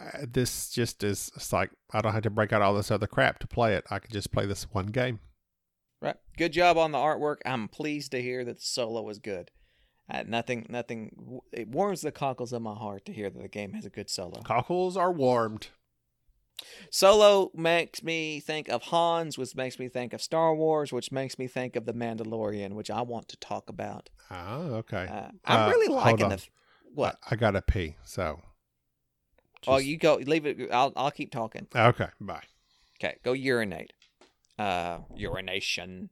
uh, this just is. It's like I don't have to break out all this other crap to play it. I can just play this one game. Right. Good job on the artwork. I'm pleased to hear that the solo was good. Uh, nothing, nothing. It warms the cockles of my heart to hear that the game has a good solo. Cockles are warmed. Solo makes me think of Hans, which makes me think of Star Wars, which makes me think of The Mandalorian, which I want to talk about. Oh, okay. Uh, I'm Uh, really liking the. What? I, I gotta pee. So. oh, you go. Leave it. I'll. I'll keep talking. Okay. Bye. Okay, go urinate. Uh, urination.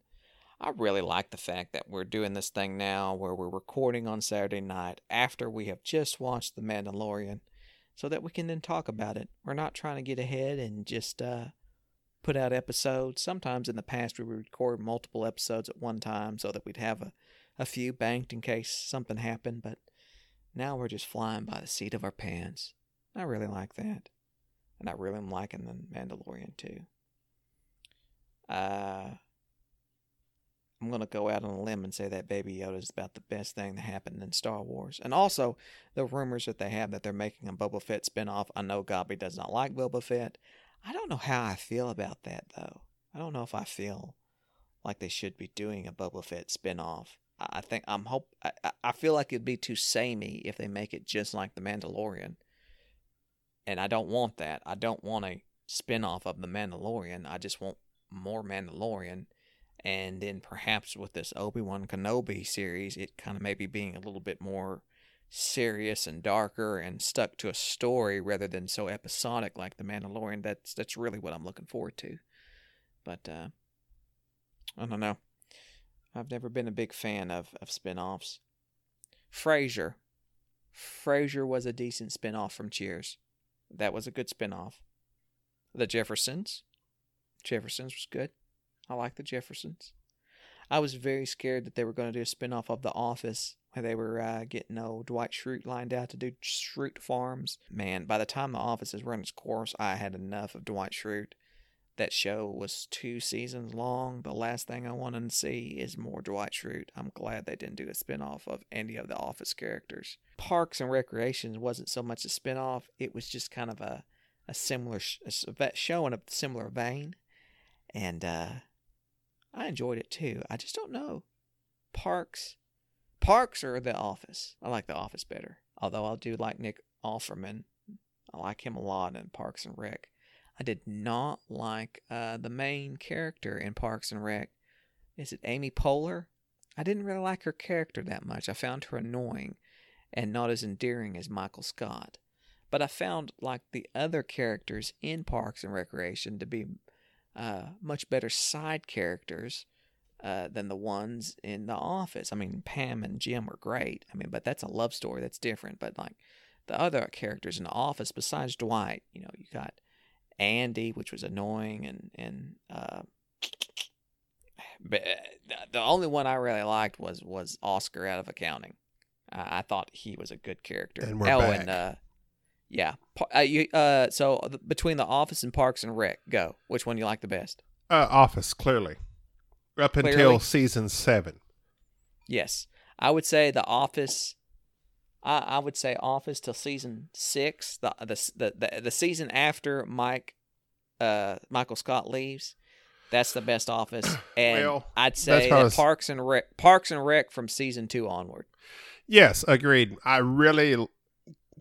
I really like the fact that we're doing this thing now where we're recording on Saturday night after we have just watched The Mandalorian so that we can then talk about it. We're not trying to get ahead and just uh, put out episodes. Sometimes in the past we would record multiple episodes at one time so that we'd have a, a few banked in case something happened, but now we're just flying by the seat of our pants. I really like that. And I really am liking The Mandalorian too. Uh, I'm to go out on a limb and say that Baby Yoda is about the best thing that happened in Star Wars. And also, the rumors that they have that they're making a Boba Fett spinoff. I know Gobby does not like Boba Fett. I don't know how I feel about that, though. I don't know if I feel like they should be doing a Boba Fett spinoff. I think I'm hope I- I feel like it'd be too samey if they make it just like The Mandalorian. And I don't want that. I don't want a spin-off of The Mandalorian. I just want more Mandalorian and then perhaps with this Obi-Wan Kenobi series it kind of maybe being a little bit more serious and darker and stuck to a story rather than so episodic like The Mandalorian. That's that's really what I'm looking forward to. But uh I don't know. I've never been a big fan of of spin-offs. Frasier. Frasier was a decent spin-off from Cheers. That was a good spin-off. The Jeffersons. Jeffersons was good. I like the Jeffersons. I was very scared that they were going to do a spin-off of The Office where they were uh, getting old Dwight Schrute lined out to do Schrute Farms. Man, by the time The Office has run its course, I had enough of Dwight Schrute. That show was two seasons long. The last thing I want to see is more Dwight Schrute. I'm glad they didn't do a spin-off of any of the Office characters. Parks and Recreation wasn't so much a spin-off. It was just kind of a, a similar sh- a show in a similar vein. And uh, I enjoyed it too. I just don't know. Parks, Parks or The Office. I like The Office better. Although I do like Nick Offerman. I like him a lot in Parks and Rec. I did not like uh, the main character in Parks and Rec. Is it Amy Poehler? I didn't really like her character that much. I found her annoying and not as endearing as Michael Scott. But I found like the other characters in Parks and Recreation to be uh, much better side characters uh, than the ones in The Office. I mean, Pam and Jim were great. I mean, but that's a love story. That's different. But like the other characters in The Office, besides Dwight, you know, you got Andy, which was annoying, and and uh, but the only one I really liked was was Oscar out of accounting. I thought he was a good character. And we're oh, back. and uh, yeah, uh, you, uh, so between The Office and Parks and Rec, go. Which one you like the best? Uh, Office, clearly. Up until season seven. Yes, I would say The Office. I, I would say Office till season six. The the the the, the season after Mike, uh, Michael Scott leaves. That's the best Office, and Well, I'd say that Parks and Rec, Parks and Rec from season two onward. Yes, agreed. I really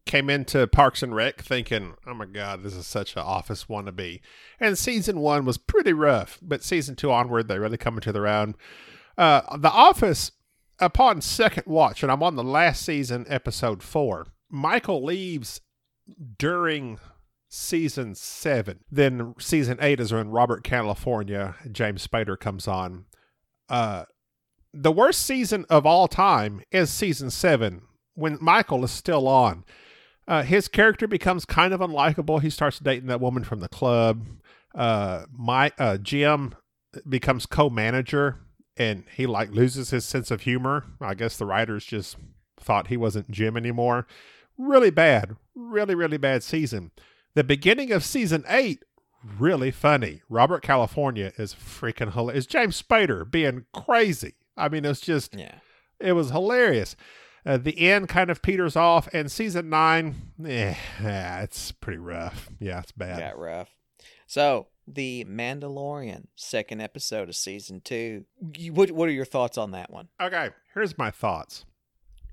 came into Parks and Rec thinking, "Oh my God, this is such an Office wannabe." And season one was pretty rough, but season two onward, they really come into their own. Uh, the Office, upon second watch, and I'm on the last season, episode four. Michael leaves during season seven. Then season eight is when Robert California, James Spader comes on. Uh, the worst season of all time is season seven when Michael is still on. Uh, his character becomes kind of unlikable. He starts dating that woman from the club. Uh, my uh, Jim becomes co-manager, and he like loses his sense of humor. I guess the writers just thought he wasn't Jim anymore. Really bad, really really bad season. The beginning of season eight really funny. Robert California is freaking hilarious. James Spader being crazy. I mean, it's just Yeah. It was hilarious. Uh, the end kind of peters off, and season nine, eh, yeah, it's pretty rough. Yeah, it's bad. Got rough. So the Mandalorian, second episode of season two. You- What what are your thoughts on that one? Okay, here's my thoughts.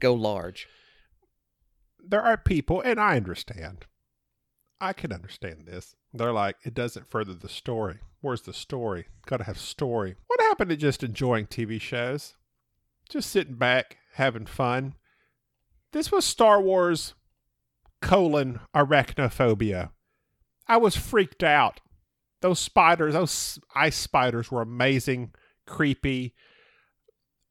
Go large. There are people, and I understand. I can understand this. They're like, it doesn't further the story. Where's the story? Got to have story. What happened to just enjoying TV shows? Just sitting back, having fun. This was Star Wars colon arachnophobia. I was freaked out. Those spiders, those ice spiders were amazing, creepy.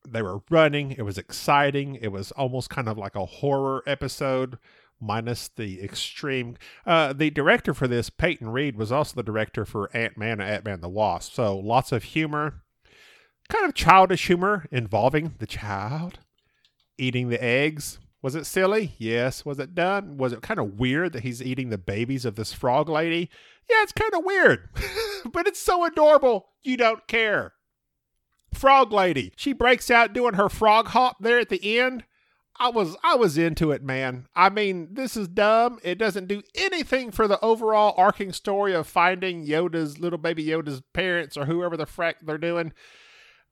They were running. It was exciting. It was almost kind of like a horror episode, minus the extreme. Uh, the director for this, Peyton Reed, was also the director for Ant Man and Ant Man the Wasp. So lots of humor, kind of childish humor involving the child eating the eggs. Was it silly? Yes. Was it done? Was it kind of weird that he's eating the babies of this frog lady? Yeah, it's kind of weird, but it's so adorable. You don't care. Frog lady. She breaks out doing her frog hop there at the end. I was I was into it, man. I mean, this is dumb. It doesn't do anything for the overall arcing story of finding Yoda's little baby Yoda's parents or whoever the frack they're doing.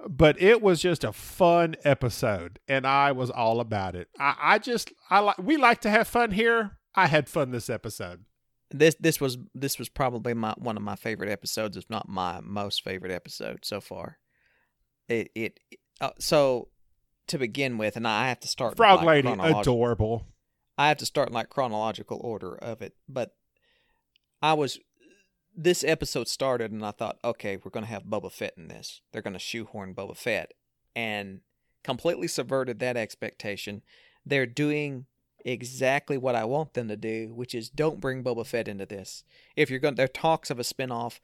But it was just a fun episode, and I was all about it. I, I just I like we like to have fun here. I had fun this episode. This this was this was probably my one of my favorite episodes, if not my most favorite episode so far. It it uh, so to begin with, and I have to start Frog like, lady, adorable. I have to start in like chronological order of it, but I was this episode started and I thought, okay, we're going to have Boba Fett in this. They're going to shoehorn Boba Fett and completely subverted that expectation. They're doing exactly what I want them to do, which is don't bring Boba Fett into this. If you're going there talks of a spin-off,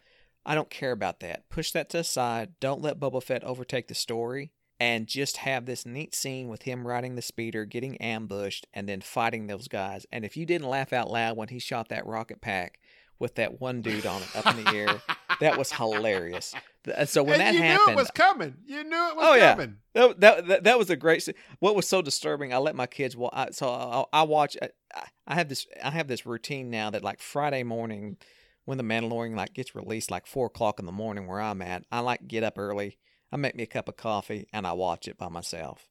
I don't care about that. Push that to the side. Don't let Boba Fett overtake the story and just have this neat scene with him riding the speeder, getting ambushed, and then fighting those guys. And if you didn't laugh out loud when he shot that rocket pack with that one dude on it up in the air, that was hilarious. Uh, so when and that you happened, knew it was coming. You knew it was Oh, yeah. coming. that, that, that, that was a great. What was so disturbing? I let my kids. Well, I, so I, I watch. Uh, I, I have this. I have this routine now that like Friday morning, when the Mandalorian like gets released, like four o'clock in the morning where I'm at, I like get up early. I make me a cup of coffee and I watch it by myself.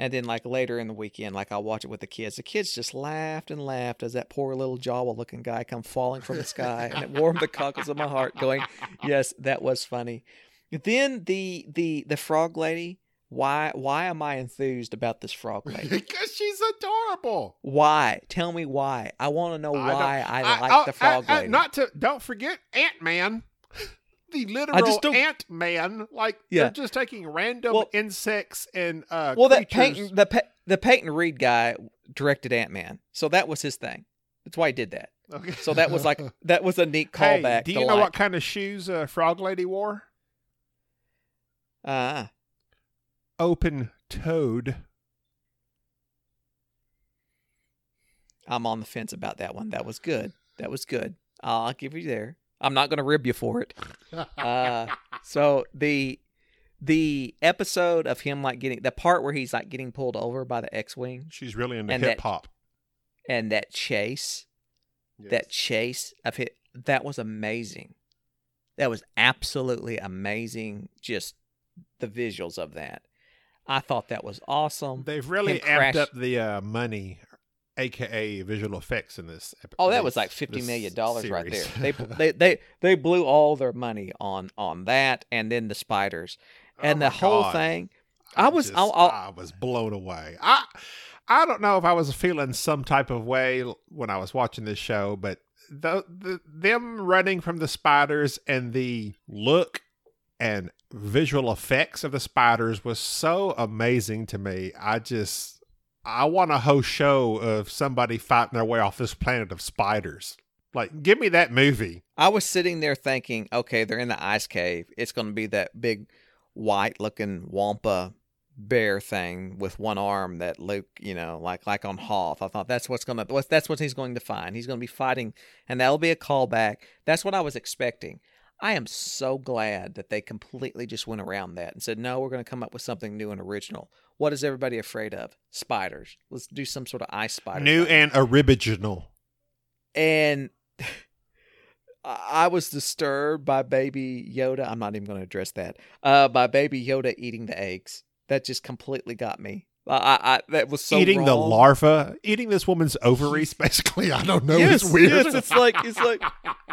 And then like later in the weekend, like I'll watch it with the kids. The kids just laughed and laughed as that poor little Jawa looking guy come falling from the sky, and it warmed the cockles of my heart. Going, yes, that was funny. Then the the the frog lady. Why why am I enthused about this frog lady? because she's adorable. Why? Tell me why. I want to know why I, I- like oh, the uh, frog I- I- lady. not to don't forget Ant Man, the literal Ant Man. Like Yeah. they're just taking random Well- insects and uh, well, that. Peyton the Pa- the Peyton Reed guy directed Ant Man, so that was his thing. That's why he did that. Okay. So that was like that was a neat Hey, callback. do you know like, what kind of shoes uh, Frog Lady wore? Uh, Open toed. I'm on the fence about that one. That was good. That was good. I'll give you there. I'm not going to rib you for it. Uh, so the the episode of him like getting the part where he's like getting pulled over by the X-wing She's really into hip hop. and that chase, that chase of it, that was amazing. That was absolutely amazing. Just the visuals of that. I thought that was awesome. They've really amped up the uh, money, aka visual effects in this. Oh, that was like fifty million dollars right there. They they they they blew all their money on on that, and then the spiders, oh and Oh the whole God. thing. I was- just- I'll- I'll- I was blown away. I I don't know if I was feeling some type of way when I was watching this show, but the, the them running from the spiders and the look and visual effects of the spiders was so amazing to me. I just I want a whole show of somebody fighting their way off this planet of spiders. Like, give me that movie. I was sitting there thinking, okay, they're in the ice cave. It's going to be that big white looking wampa bear thing with one arm that Luke, you know, like like on Hoth. I thought that's what's to that's what he's going to find. He's going to be fighting and that'll be a callback. That's what I was expecting. I am so glad that they completely just went around that and said, no, we're going to come up with something new and original. What is everybody afraid of? Spiders. Let's do some sort of ice spider. New thing. and original. and I was disturbed by Baby Yoda. I'm not even going to address that. Uh, by Baby Yoda eating the eggs. That just completely got me. I, I, I that was so eating the larva, eating this woman's ovaries, basically. I don't know. yes, it's weird. yes, it's like it's like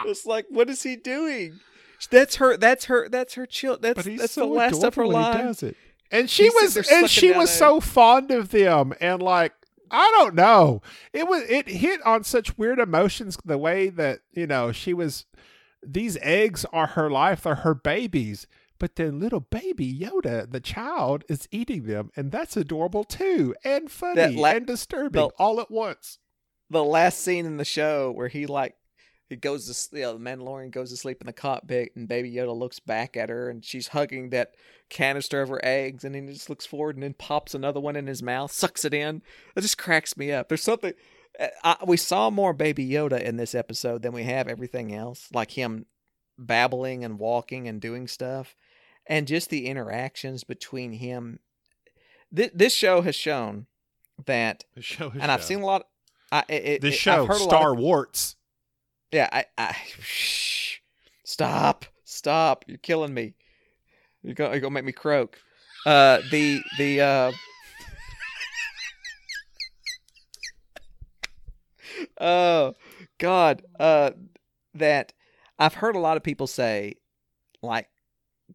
it's like what is he doing? That's her. That's her. That's her. Chill. That's but he's that's so the last of her adorable when he line. does it. And she was, and she was so fond of them, and like I don't know, it was it hit on such weird emotions the way that you know she was. These eggs are her life; they're her babies. But then little baby Yoda, the child, is eating them, and that's adorable too, and funny la- and disturbing the- all at once. the last scene in the show where he like he goes to you know, the Mandalorian goes to sleep in the cockpit and Baby Yoda looks back at her and she's hugging that canister of her eggs and then he just looks forward and then pops another one in his mouth, sucks it in. It just cracks me up. There's something. uh, I, we saw more Baby Yoda in this episode than we have everything else, like him babbling and walking and doing stuff, and just the interactions between him. This, this show has shown that The show, and I've seen a lot. I, it, this it- show, I've heard Star of- Warts. Yeah, I, I shh, stop, stop! You're killing me. You're gonna, you're gonna make me croak. Uh, the the uh, oh God, uh, that I've heard a lot of people say, like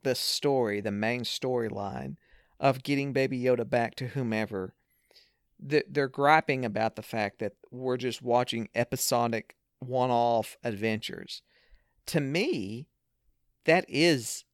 the story, the main storyline of getting Baby Yoda back to whomever. that They're griping about the fact that we're just watching episodic one-off adventures. To me, that is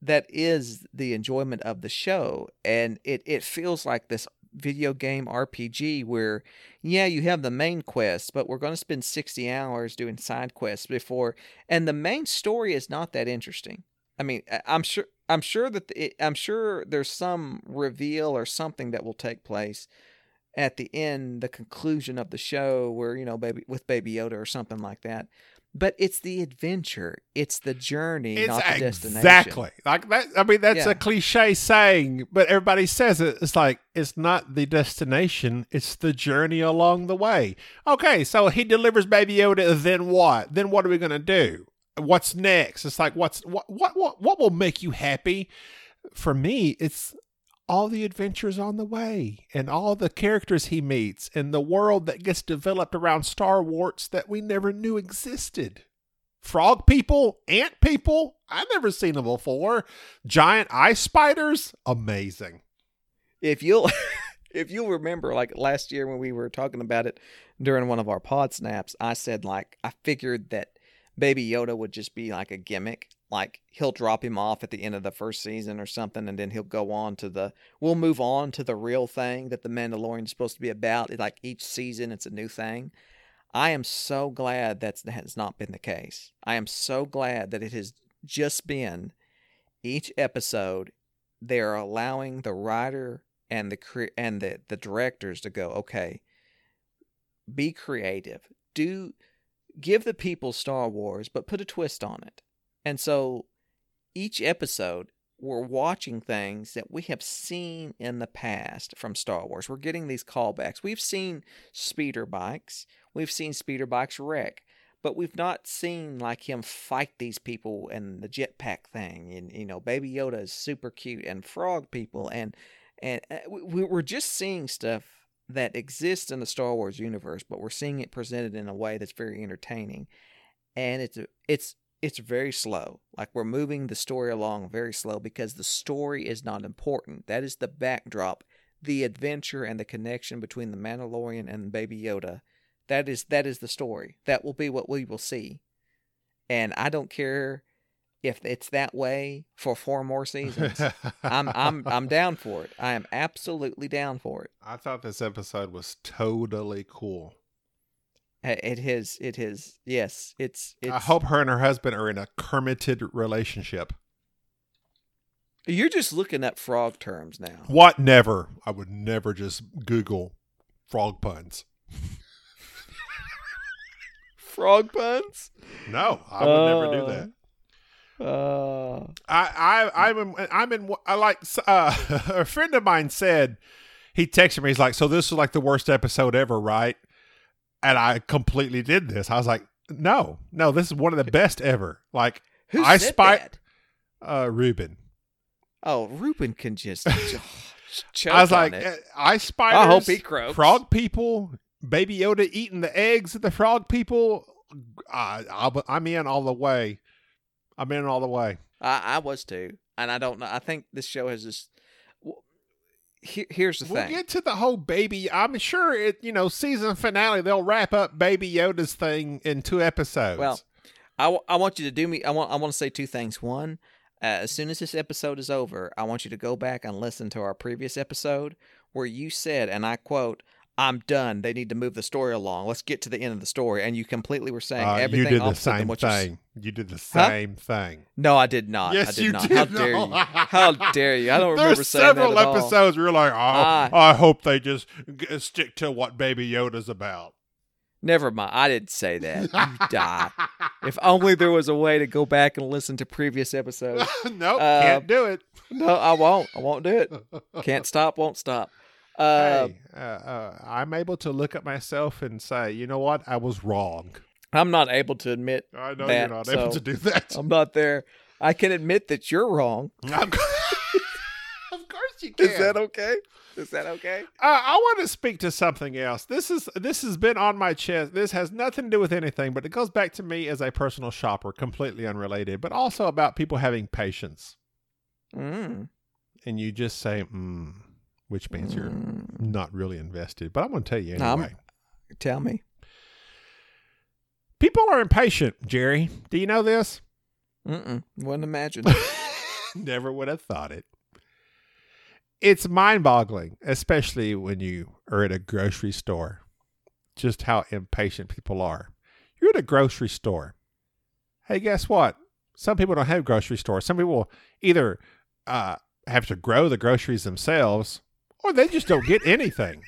that is the enjoyment of the show and it it feels like this video game RPG where yeah, you have the main quest, but we're going to spend 60 hours doing side quests before and the main story is not that interesting. I mean, I'm sure I'm sure that I'm sure there's some reveal or something that will take place at the end, the conclusion of the show, where you know, baby with Baby Yoda or something like that. But it's the adventure, it's the journey, It's not the destination. exactly like that. I mean, that's Yeah. a cliche saying, but everybody says it. It's like it's not the destination; it's the journey along the way. Okay, so he delivers Baby Yoda. Then what? Then what are we gonna do? What's next? It's like what's what what what what will make you happy? For me, it's all the adventures on the way and all the characters he meets and the world that gets developed around Star Wars that we never knew existed. Frog people, ant people, I've never seen them before. Giant ice spiders, amazing. If you'll if you'll remember, like last year when we were talking about it during one of our pod snaps, I said like I figured that Baby Yoda would just be like a gimmick. Like he'll drop him off at the end of the first season or something, and then he'll go on to the. We'll move on to the real thing that the Mandalorian is supposed to be about. Like each season, it's a new thing. I am so glad that's that has not been the case. I am so glad that it has just been each episode they're allowing the writer and the and the the directors to go okay be creative do give the people star wars but put a twist on it and so each episode we're watching things that we have seen in the past from Star Wars. We're getting these callbacks. We've seen speeder bikes. We've seen speeder bikes wreck, but we've not seen like him fight these people and the jetpack thing. And you know, Baby Yoda is super cute and frog people, and and uh, we, we're just seeing stuff that exists in the Star Wars universe, but we're seeing it presented in a way that's very entertaining, and it's it's it's very slow. Like we're moving the story along very slow because the story is not important. That is the backdrop, the adventure and the connection between the Mandalorian and Baby Yoda. That is that is the story. That will be what we will see. And I don't care if it's that way for four more seasons. I'm I'm I'm down for it. I am absolutely down for it. I thought this episode was totally cool. Uh, It has it has yes. It's it's. I hope her and her husband are in a Kermited relationship. you're just looking at frog terms now. What? Never. I would never just Google frog puns. Frog puns. No, I would never do Uh, that. Uh, I, I, I'm, in, I'm in. I like uh, a friend of mine said he texted me. He's like, "So this is like the worst episode ever, right?" And I completely did this. I was like, "No, no, this is one of the best ever." Like who I spy- uh, Ruben. Oh, Ruben can just choke I was like, it. uh, I spiders. I hope he croaks. Frog people, Baby Yoda eating the eggs of the frog people. I, I'm in all the way. I'm in all the way. I, I was too, and I don't know. I think this show has just. Here, here's the We'll thing. get to the whole baby. I'm sure it. You know, season finale. They'll wrap up Baby Yoda's thing in two episodes. Well, I, w- I want you to do me. I want I want to say two things. One, uh, as soon as this episode is over, I want you to go back and listen to our previous episode where you said, and I quote, "I'm done. They need to move the story along. Let's get to the end of the story." And you completely were saying uh, you did the same you thing. You did the Huh? same thing. No, I did not. Yes, I did you not. did. How dare you? How dare you? I don't remember saying several that at all. episodes where you're like, oh, I- I hope they just g- stick to what Baby Yoda's about. Never mind. I didn't say that. You die. If only there was a way to go back and listen to previous episodes. nope, Uh, can't do it. No, I won't. I won't do it. Can't stop, won't stop. Uh, hey, uh, uh, I'm able to look at myself and say, you know what? I was wrong. I'm not able to admit I know that, you're not able to do that. I'm not there. I can admit that you're wrong. Of course you can. Is that okay? Is that okay? Uh, I want to speak to something else. This is this has been on my chest. This has nothing to do with anything, but it goes back to me as a personal shopper, completely unrelated, but also about people having patience. Mm. And you just say, mm, which means you're Mm. not really invested. But I'm going to tell you No, anyway. Tell me. People are impatient, Jerry. Do you know this? Mm-mm. Wouldn't imagine. Never would have thought it. It's mind boggling, especially when you are at a grocery store, just how impatient people are. You're at a grocery store. Hey, guess what? Some people don't have grocery stores. Some people either uh, have to grow the groceries themselves or they just don't get anything.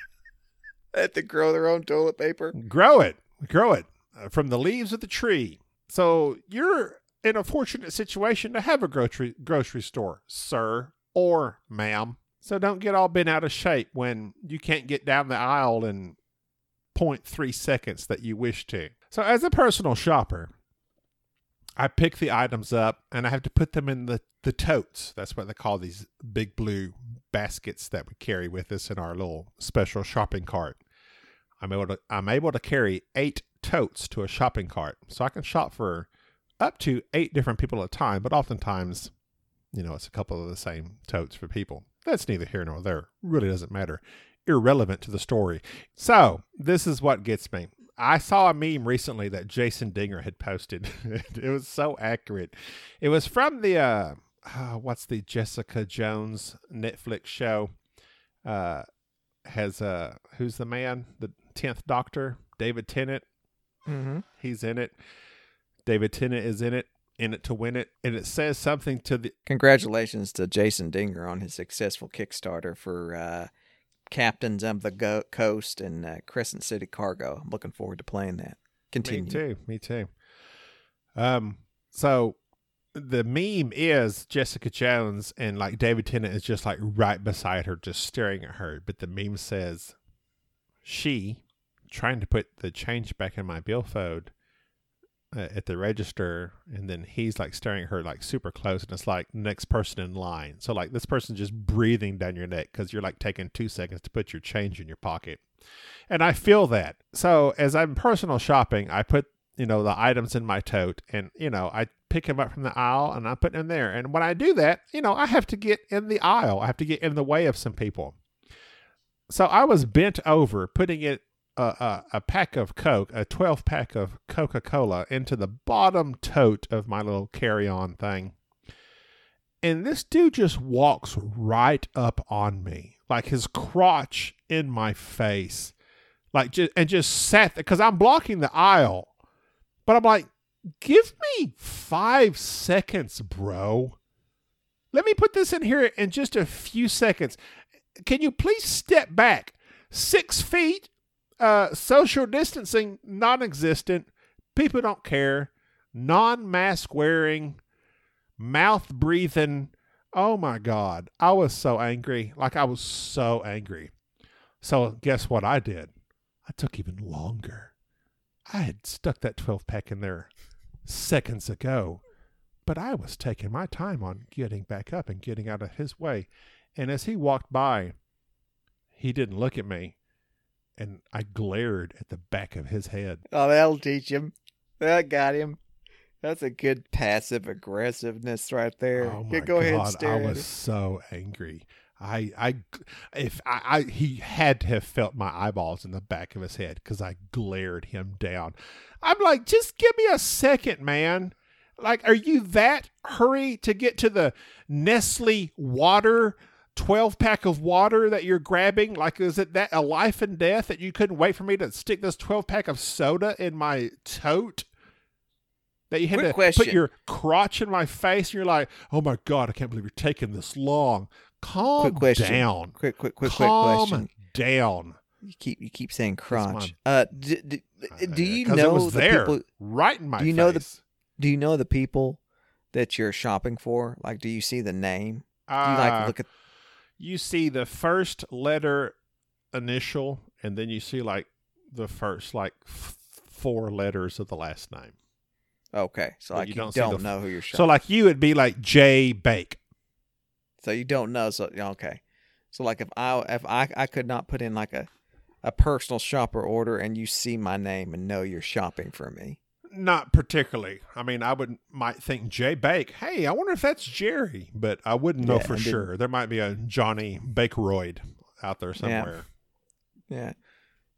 Had to grow their own toilet paper. grow it, grow it uh, from the leaves of the tree. So you're in a fortunate situation to have a grocery grocery store, sir or ma'am. So don't get all bent out of shape when you can't get down the aisle in 0.3 seconds that you wish to. So as a personal shopper, I pick the items up and I have to put them in the, the totes. That's what they call these big blue baskets that we carry with us in our little special shopping cart. I'm able to I'm able to carry eight totes to a shopping cart, so I can shop for up to eight different people at a time. But oftentimes, you know, it's a couple of the same totes for people. That's neither here nor there. Really doesn't matter. Irrelevant to the story. So this is what gets me. I saw a meme recently that Jason Dinger had posted. it was so accurate. It was from the uh, uh, what's the Jessica Jones Netflix show? Uh, has uh, who's the man? The tenth Doctor, David Tennant. Mm-hmm. He's in it. David Tennant is in it. In it to win it, and it says something to the Congratulations to Jason Dinger on his successful Kickstarter for uh, Captains of the Go- Coast and uh, Crescent City Cargo. I'm looking forward to playing that. Continue. Me too. Me too. Um. So the meme is Jessica Jones and like David Tennant is just like right beside her, just staring at her. But the meme says, "She trying to put the change back in my billfold." Uh, at the register, and then he's like staring at her like super close, and it's like next person in line. So like this person's just breathing down your neck because you're like taking two seconds to put your change in your pocket. And I feel that. So as I'm personal shopping, I put, you know, the items in my tote and, you know, I pick them up from the aisle and I put them there. And when I do that, you know, I have to get in the aisle. I have to get in the way of some people. So I was bent over putting it a, a, pack of Coke, a 12 pack of Coca Cola into the bottom tote of my little carry on thing. And this dude just walks right up on me, like his crotch in my face, like just and just sat there because I'm blocking the aisle. But I'm like, give me five seconds, bro. Let me put this in here in just a few seconds. Can you please step back six feet? Uh, social distancing non-existent. People don't care. Non-mask wearing mouth breathing. Oh my God. I was so angry. Like, I was so angry. So, guess what I did? I took even longer. I had stuck that 12 pack in there seconds ago, but I was taking my time on getting back up and getting out of his way. And as he walked by, he didn't look at me, and I glared at the back of his head. Oh, that'll teach him. That got him. That's a good passive aggressiveness right there. Oh my go ahead and god, stare I was so angry. I, I, if I, I, he had to have felt my eyeballs in the back of his head because I glared him down. I'm like, just give me a second, man. Like, are you that hurry to get to the Nestle water? 12 pack of water that you're grabbing like is it that a life and death that you couldn't wait for me to stick this 12 pack of soda in my tote that you had Quick to question. put your crotch in my face and you're like oh my god i can't believe you're taking this long calm Quick question. down Quick, quick, quick, quick calm question. down You keep you keep saying crotch. Uh, do, do, do you know the there people? right in my do you know the- Do you know the people that you're shopping for? Like, do you see the name? Do you like Uh, look at? You see the first letter initial and then you see like the first like f- four letters of the last name Okay, so but like you you, don't don't, f- know who you're shopping. so like you would be like j bake So you don't know. So okay. So like if I if I I could not put in like a a personal shopper order and you see my name and know you're shopping for me. Not particularly. I mean, I would might think Jay Bake. Hey, I wonder if that's Jerry, but I wouldn't know Yeah, for sure. There might be a Johnny Bakeroyd out there somewhere. Yeah.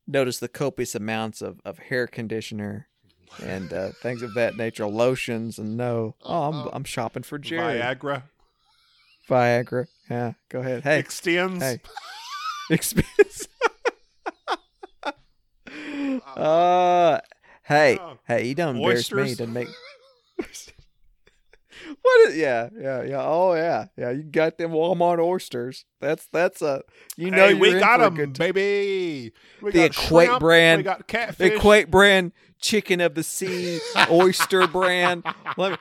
Notice the copious amounts of, of hair conditioner and uh, things of that nature, lotions, and no. Oh, I'm I'm shopping for Jerry. Viagra Viagra. Yeah. Go ahead. Hey. extends. Hey. Expense. uh, hey, Oh. hey, you don't embarrass me Oysters? to make. what? Is, yeah, yeah, yeah. Oh, yeah, yeah. You got them Walmart oysters. That's that's a. You know, hey, you're we got them, good t- baby. We The got Equate shrimp, brand- We got catfish. Equate brand chicken of the sea oyster brand. Let me,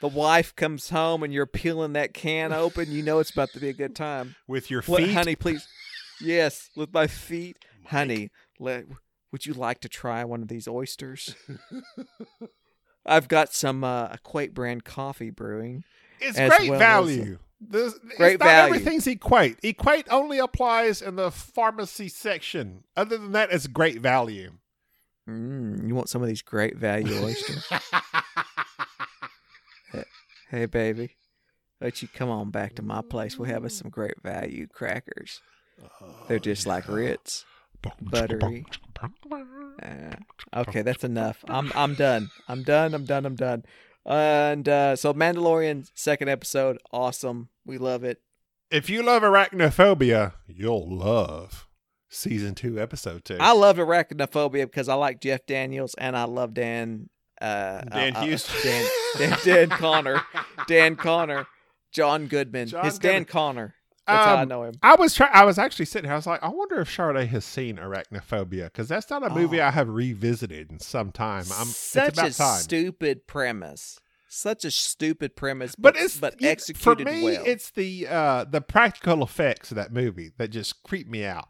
the wife comes home and you're peeling that can open. You know it's about to be a good time. with your What, feet. honey, please. Yes, with my feet, honey. Let, would you like to try one of these oysters? I've got some uh, Equate brand coffee brewing. It's great well as value. This, Great it's not value. everything's equate. Equate only applies in the pharmacy section. Other than that, it's great value. Mm, you want some of these great value oysters? hey, baby, let you come on back to my place. We'll have us some great value crackers. They're just like Ritz, buttery. Uh, okay, that's enough. I'm I'm done. I'm done. I'm done. I'm done. And uh, so Mandalorian second episode, awesome. We love it. If you love arachnophobia, you'll love season two, episode two. I love arachnophobia because I like Jeff Daniels and I love Dan. Uh, Dan uh, uh, Hughes. Dan, Dan, Dan Conner. Dan Conner. John Goodman. John it's Dan Conner. That's how I Um, know him. I was trying. I was actually sitting here. I was like, I wonder if Sade has seen Arachnophobia because that's not a movie Oh. I have revisited in some time. I'm, Such it's about a time. stupid premise. Such a stupid premise, but but it's but you- executed for me. well. It's the uh, the practical effects of that movie that just creep me out,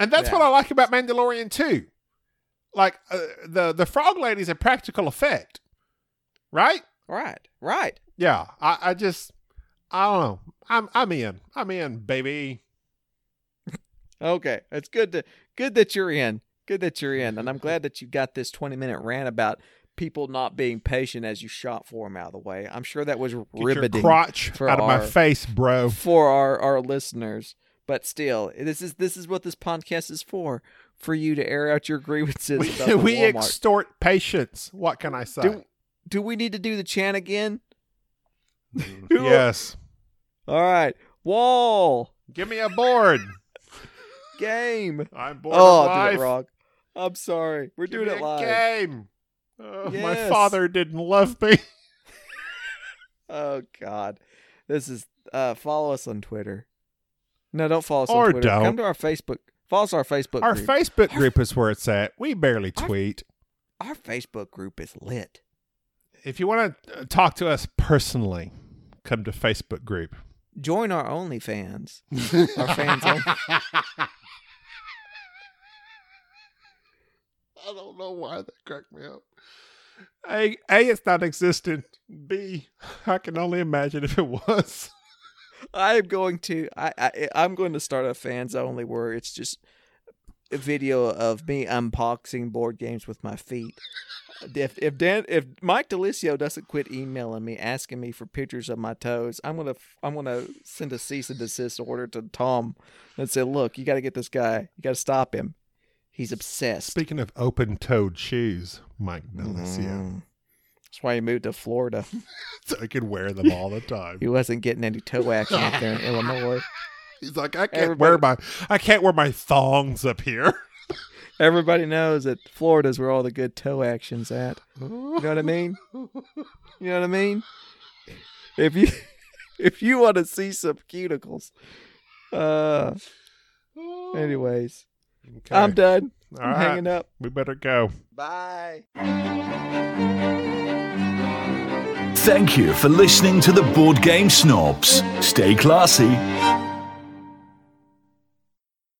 and that's Yeah. what I like about Mandalorian too. Like uh, the the frog lady's a practical effect, right? right, right. Yeah, I, I just I don't know. I'm I'm in. I'm in, baby. Okay, it's good to good that you're in. Good that you're in, and I'm glad that you got this 20 minute rant about people not being patient as you shot for them out of the way. I'm sure that was Get riveting your crotch out of my face, bro. for our our listeners. But still, this is this is what this podcast is for for you to air out your grievances. We, we extort patience. What can I say? do do we need to do the chant again? yes. All right, wall Give me a board. game. I'm bored Oh, of I did life. it wrong. I'm sorry. We're Give doing it live. Game. Oh, My father didn't love me. Oh God, this is. Uh, follow us on Twitter. No, don't follow us Or on Twitter. don't. Come to our Facebook. Follow us on our Facebook Our group. Facebook group is where it's at. We barely Our- tweet. our Facebook group is lit. if you want to talk to us personally, come to Facebook group. Join our OnlyFans. Our fans only. I don't know why that cracked me up. A, A, it's not existent. B, I can only imagine if it was. I'm going to I, I I'm going to start a fans only where it's just video of me unboxing board games with my feet. If if Dan if Mike Delisio doesn't quit emailing me asking me for pictures of my toes, I'm gonna I'm gonna send a cease and desist order to Tom and say, look, you got to get this guy, you got to stop him. He's obsessed. Speaking of open-toed shoes, Mike Delisio, Mm. That's why he moved to Florida. so I could wear them all the time. He wasn't getting any toe action up there in Illinois. He's like, I can't Everybody- wear my, I can't wear my thongs up here. Everybody knows that Florida's where all the good toe action's at. You know what I mean? You know what I mean? If you if you want to see some cuticles, uh, anyways, Okay. I'm done. All I'm right. hanging up. We better go. Bye. Thank you for listening to the Board Game Snobs. Stay classy.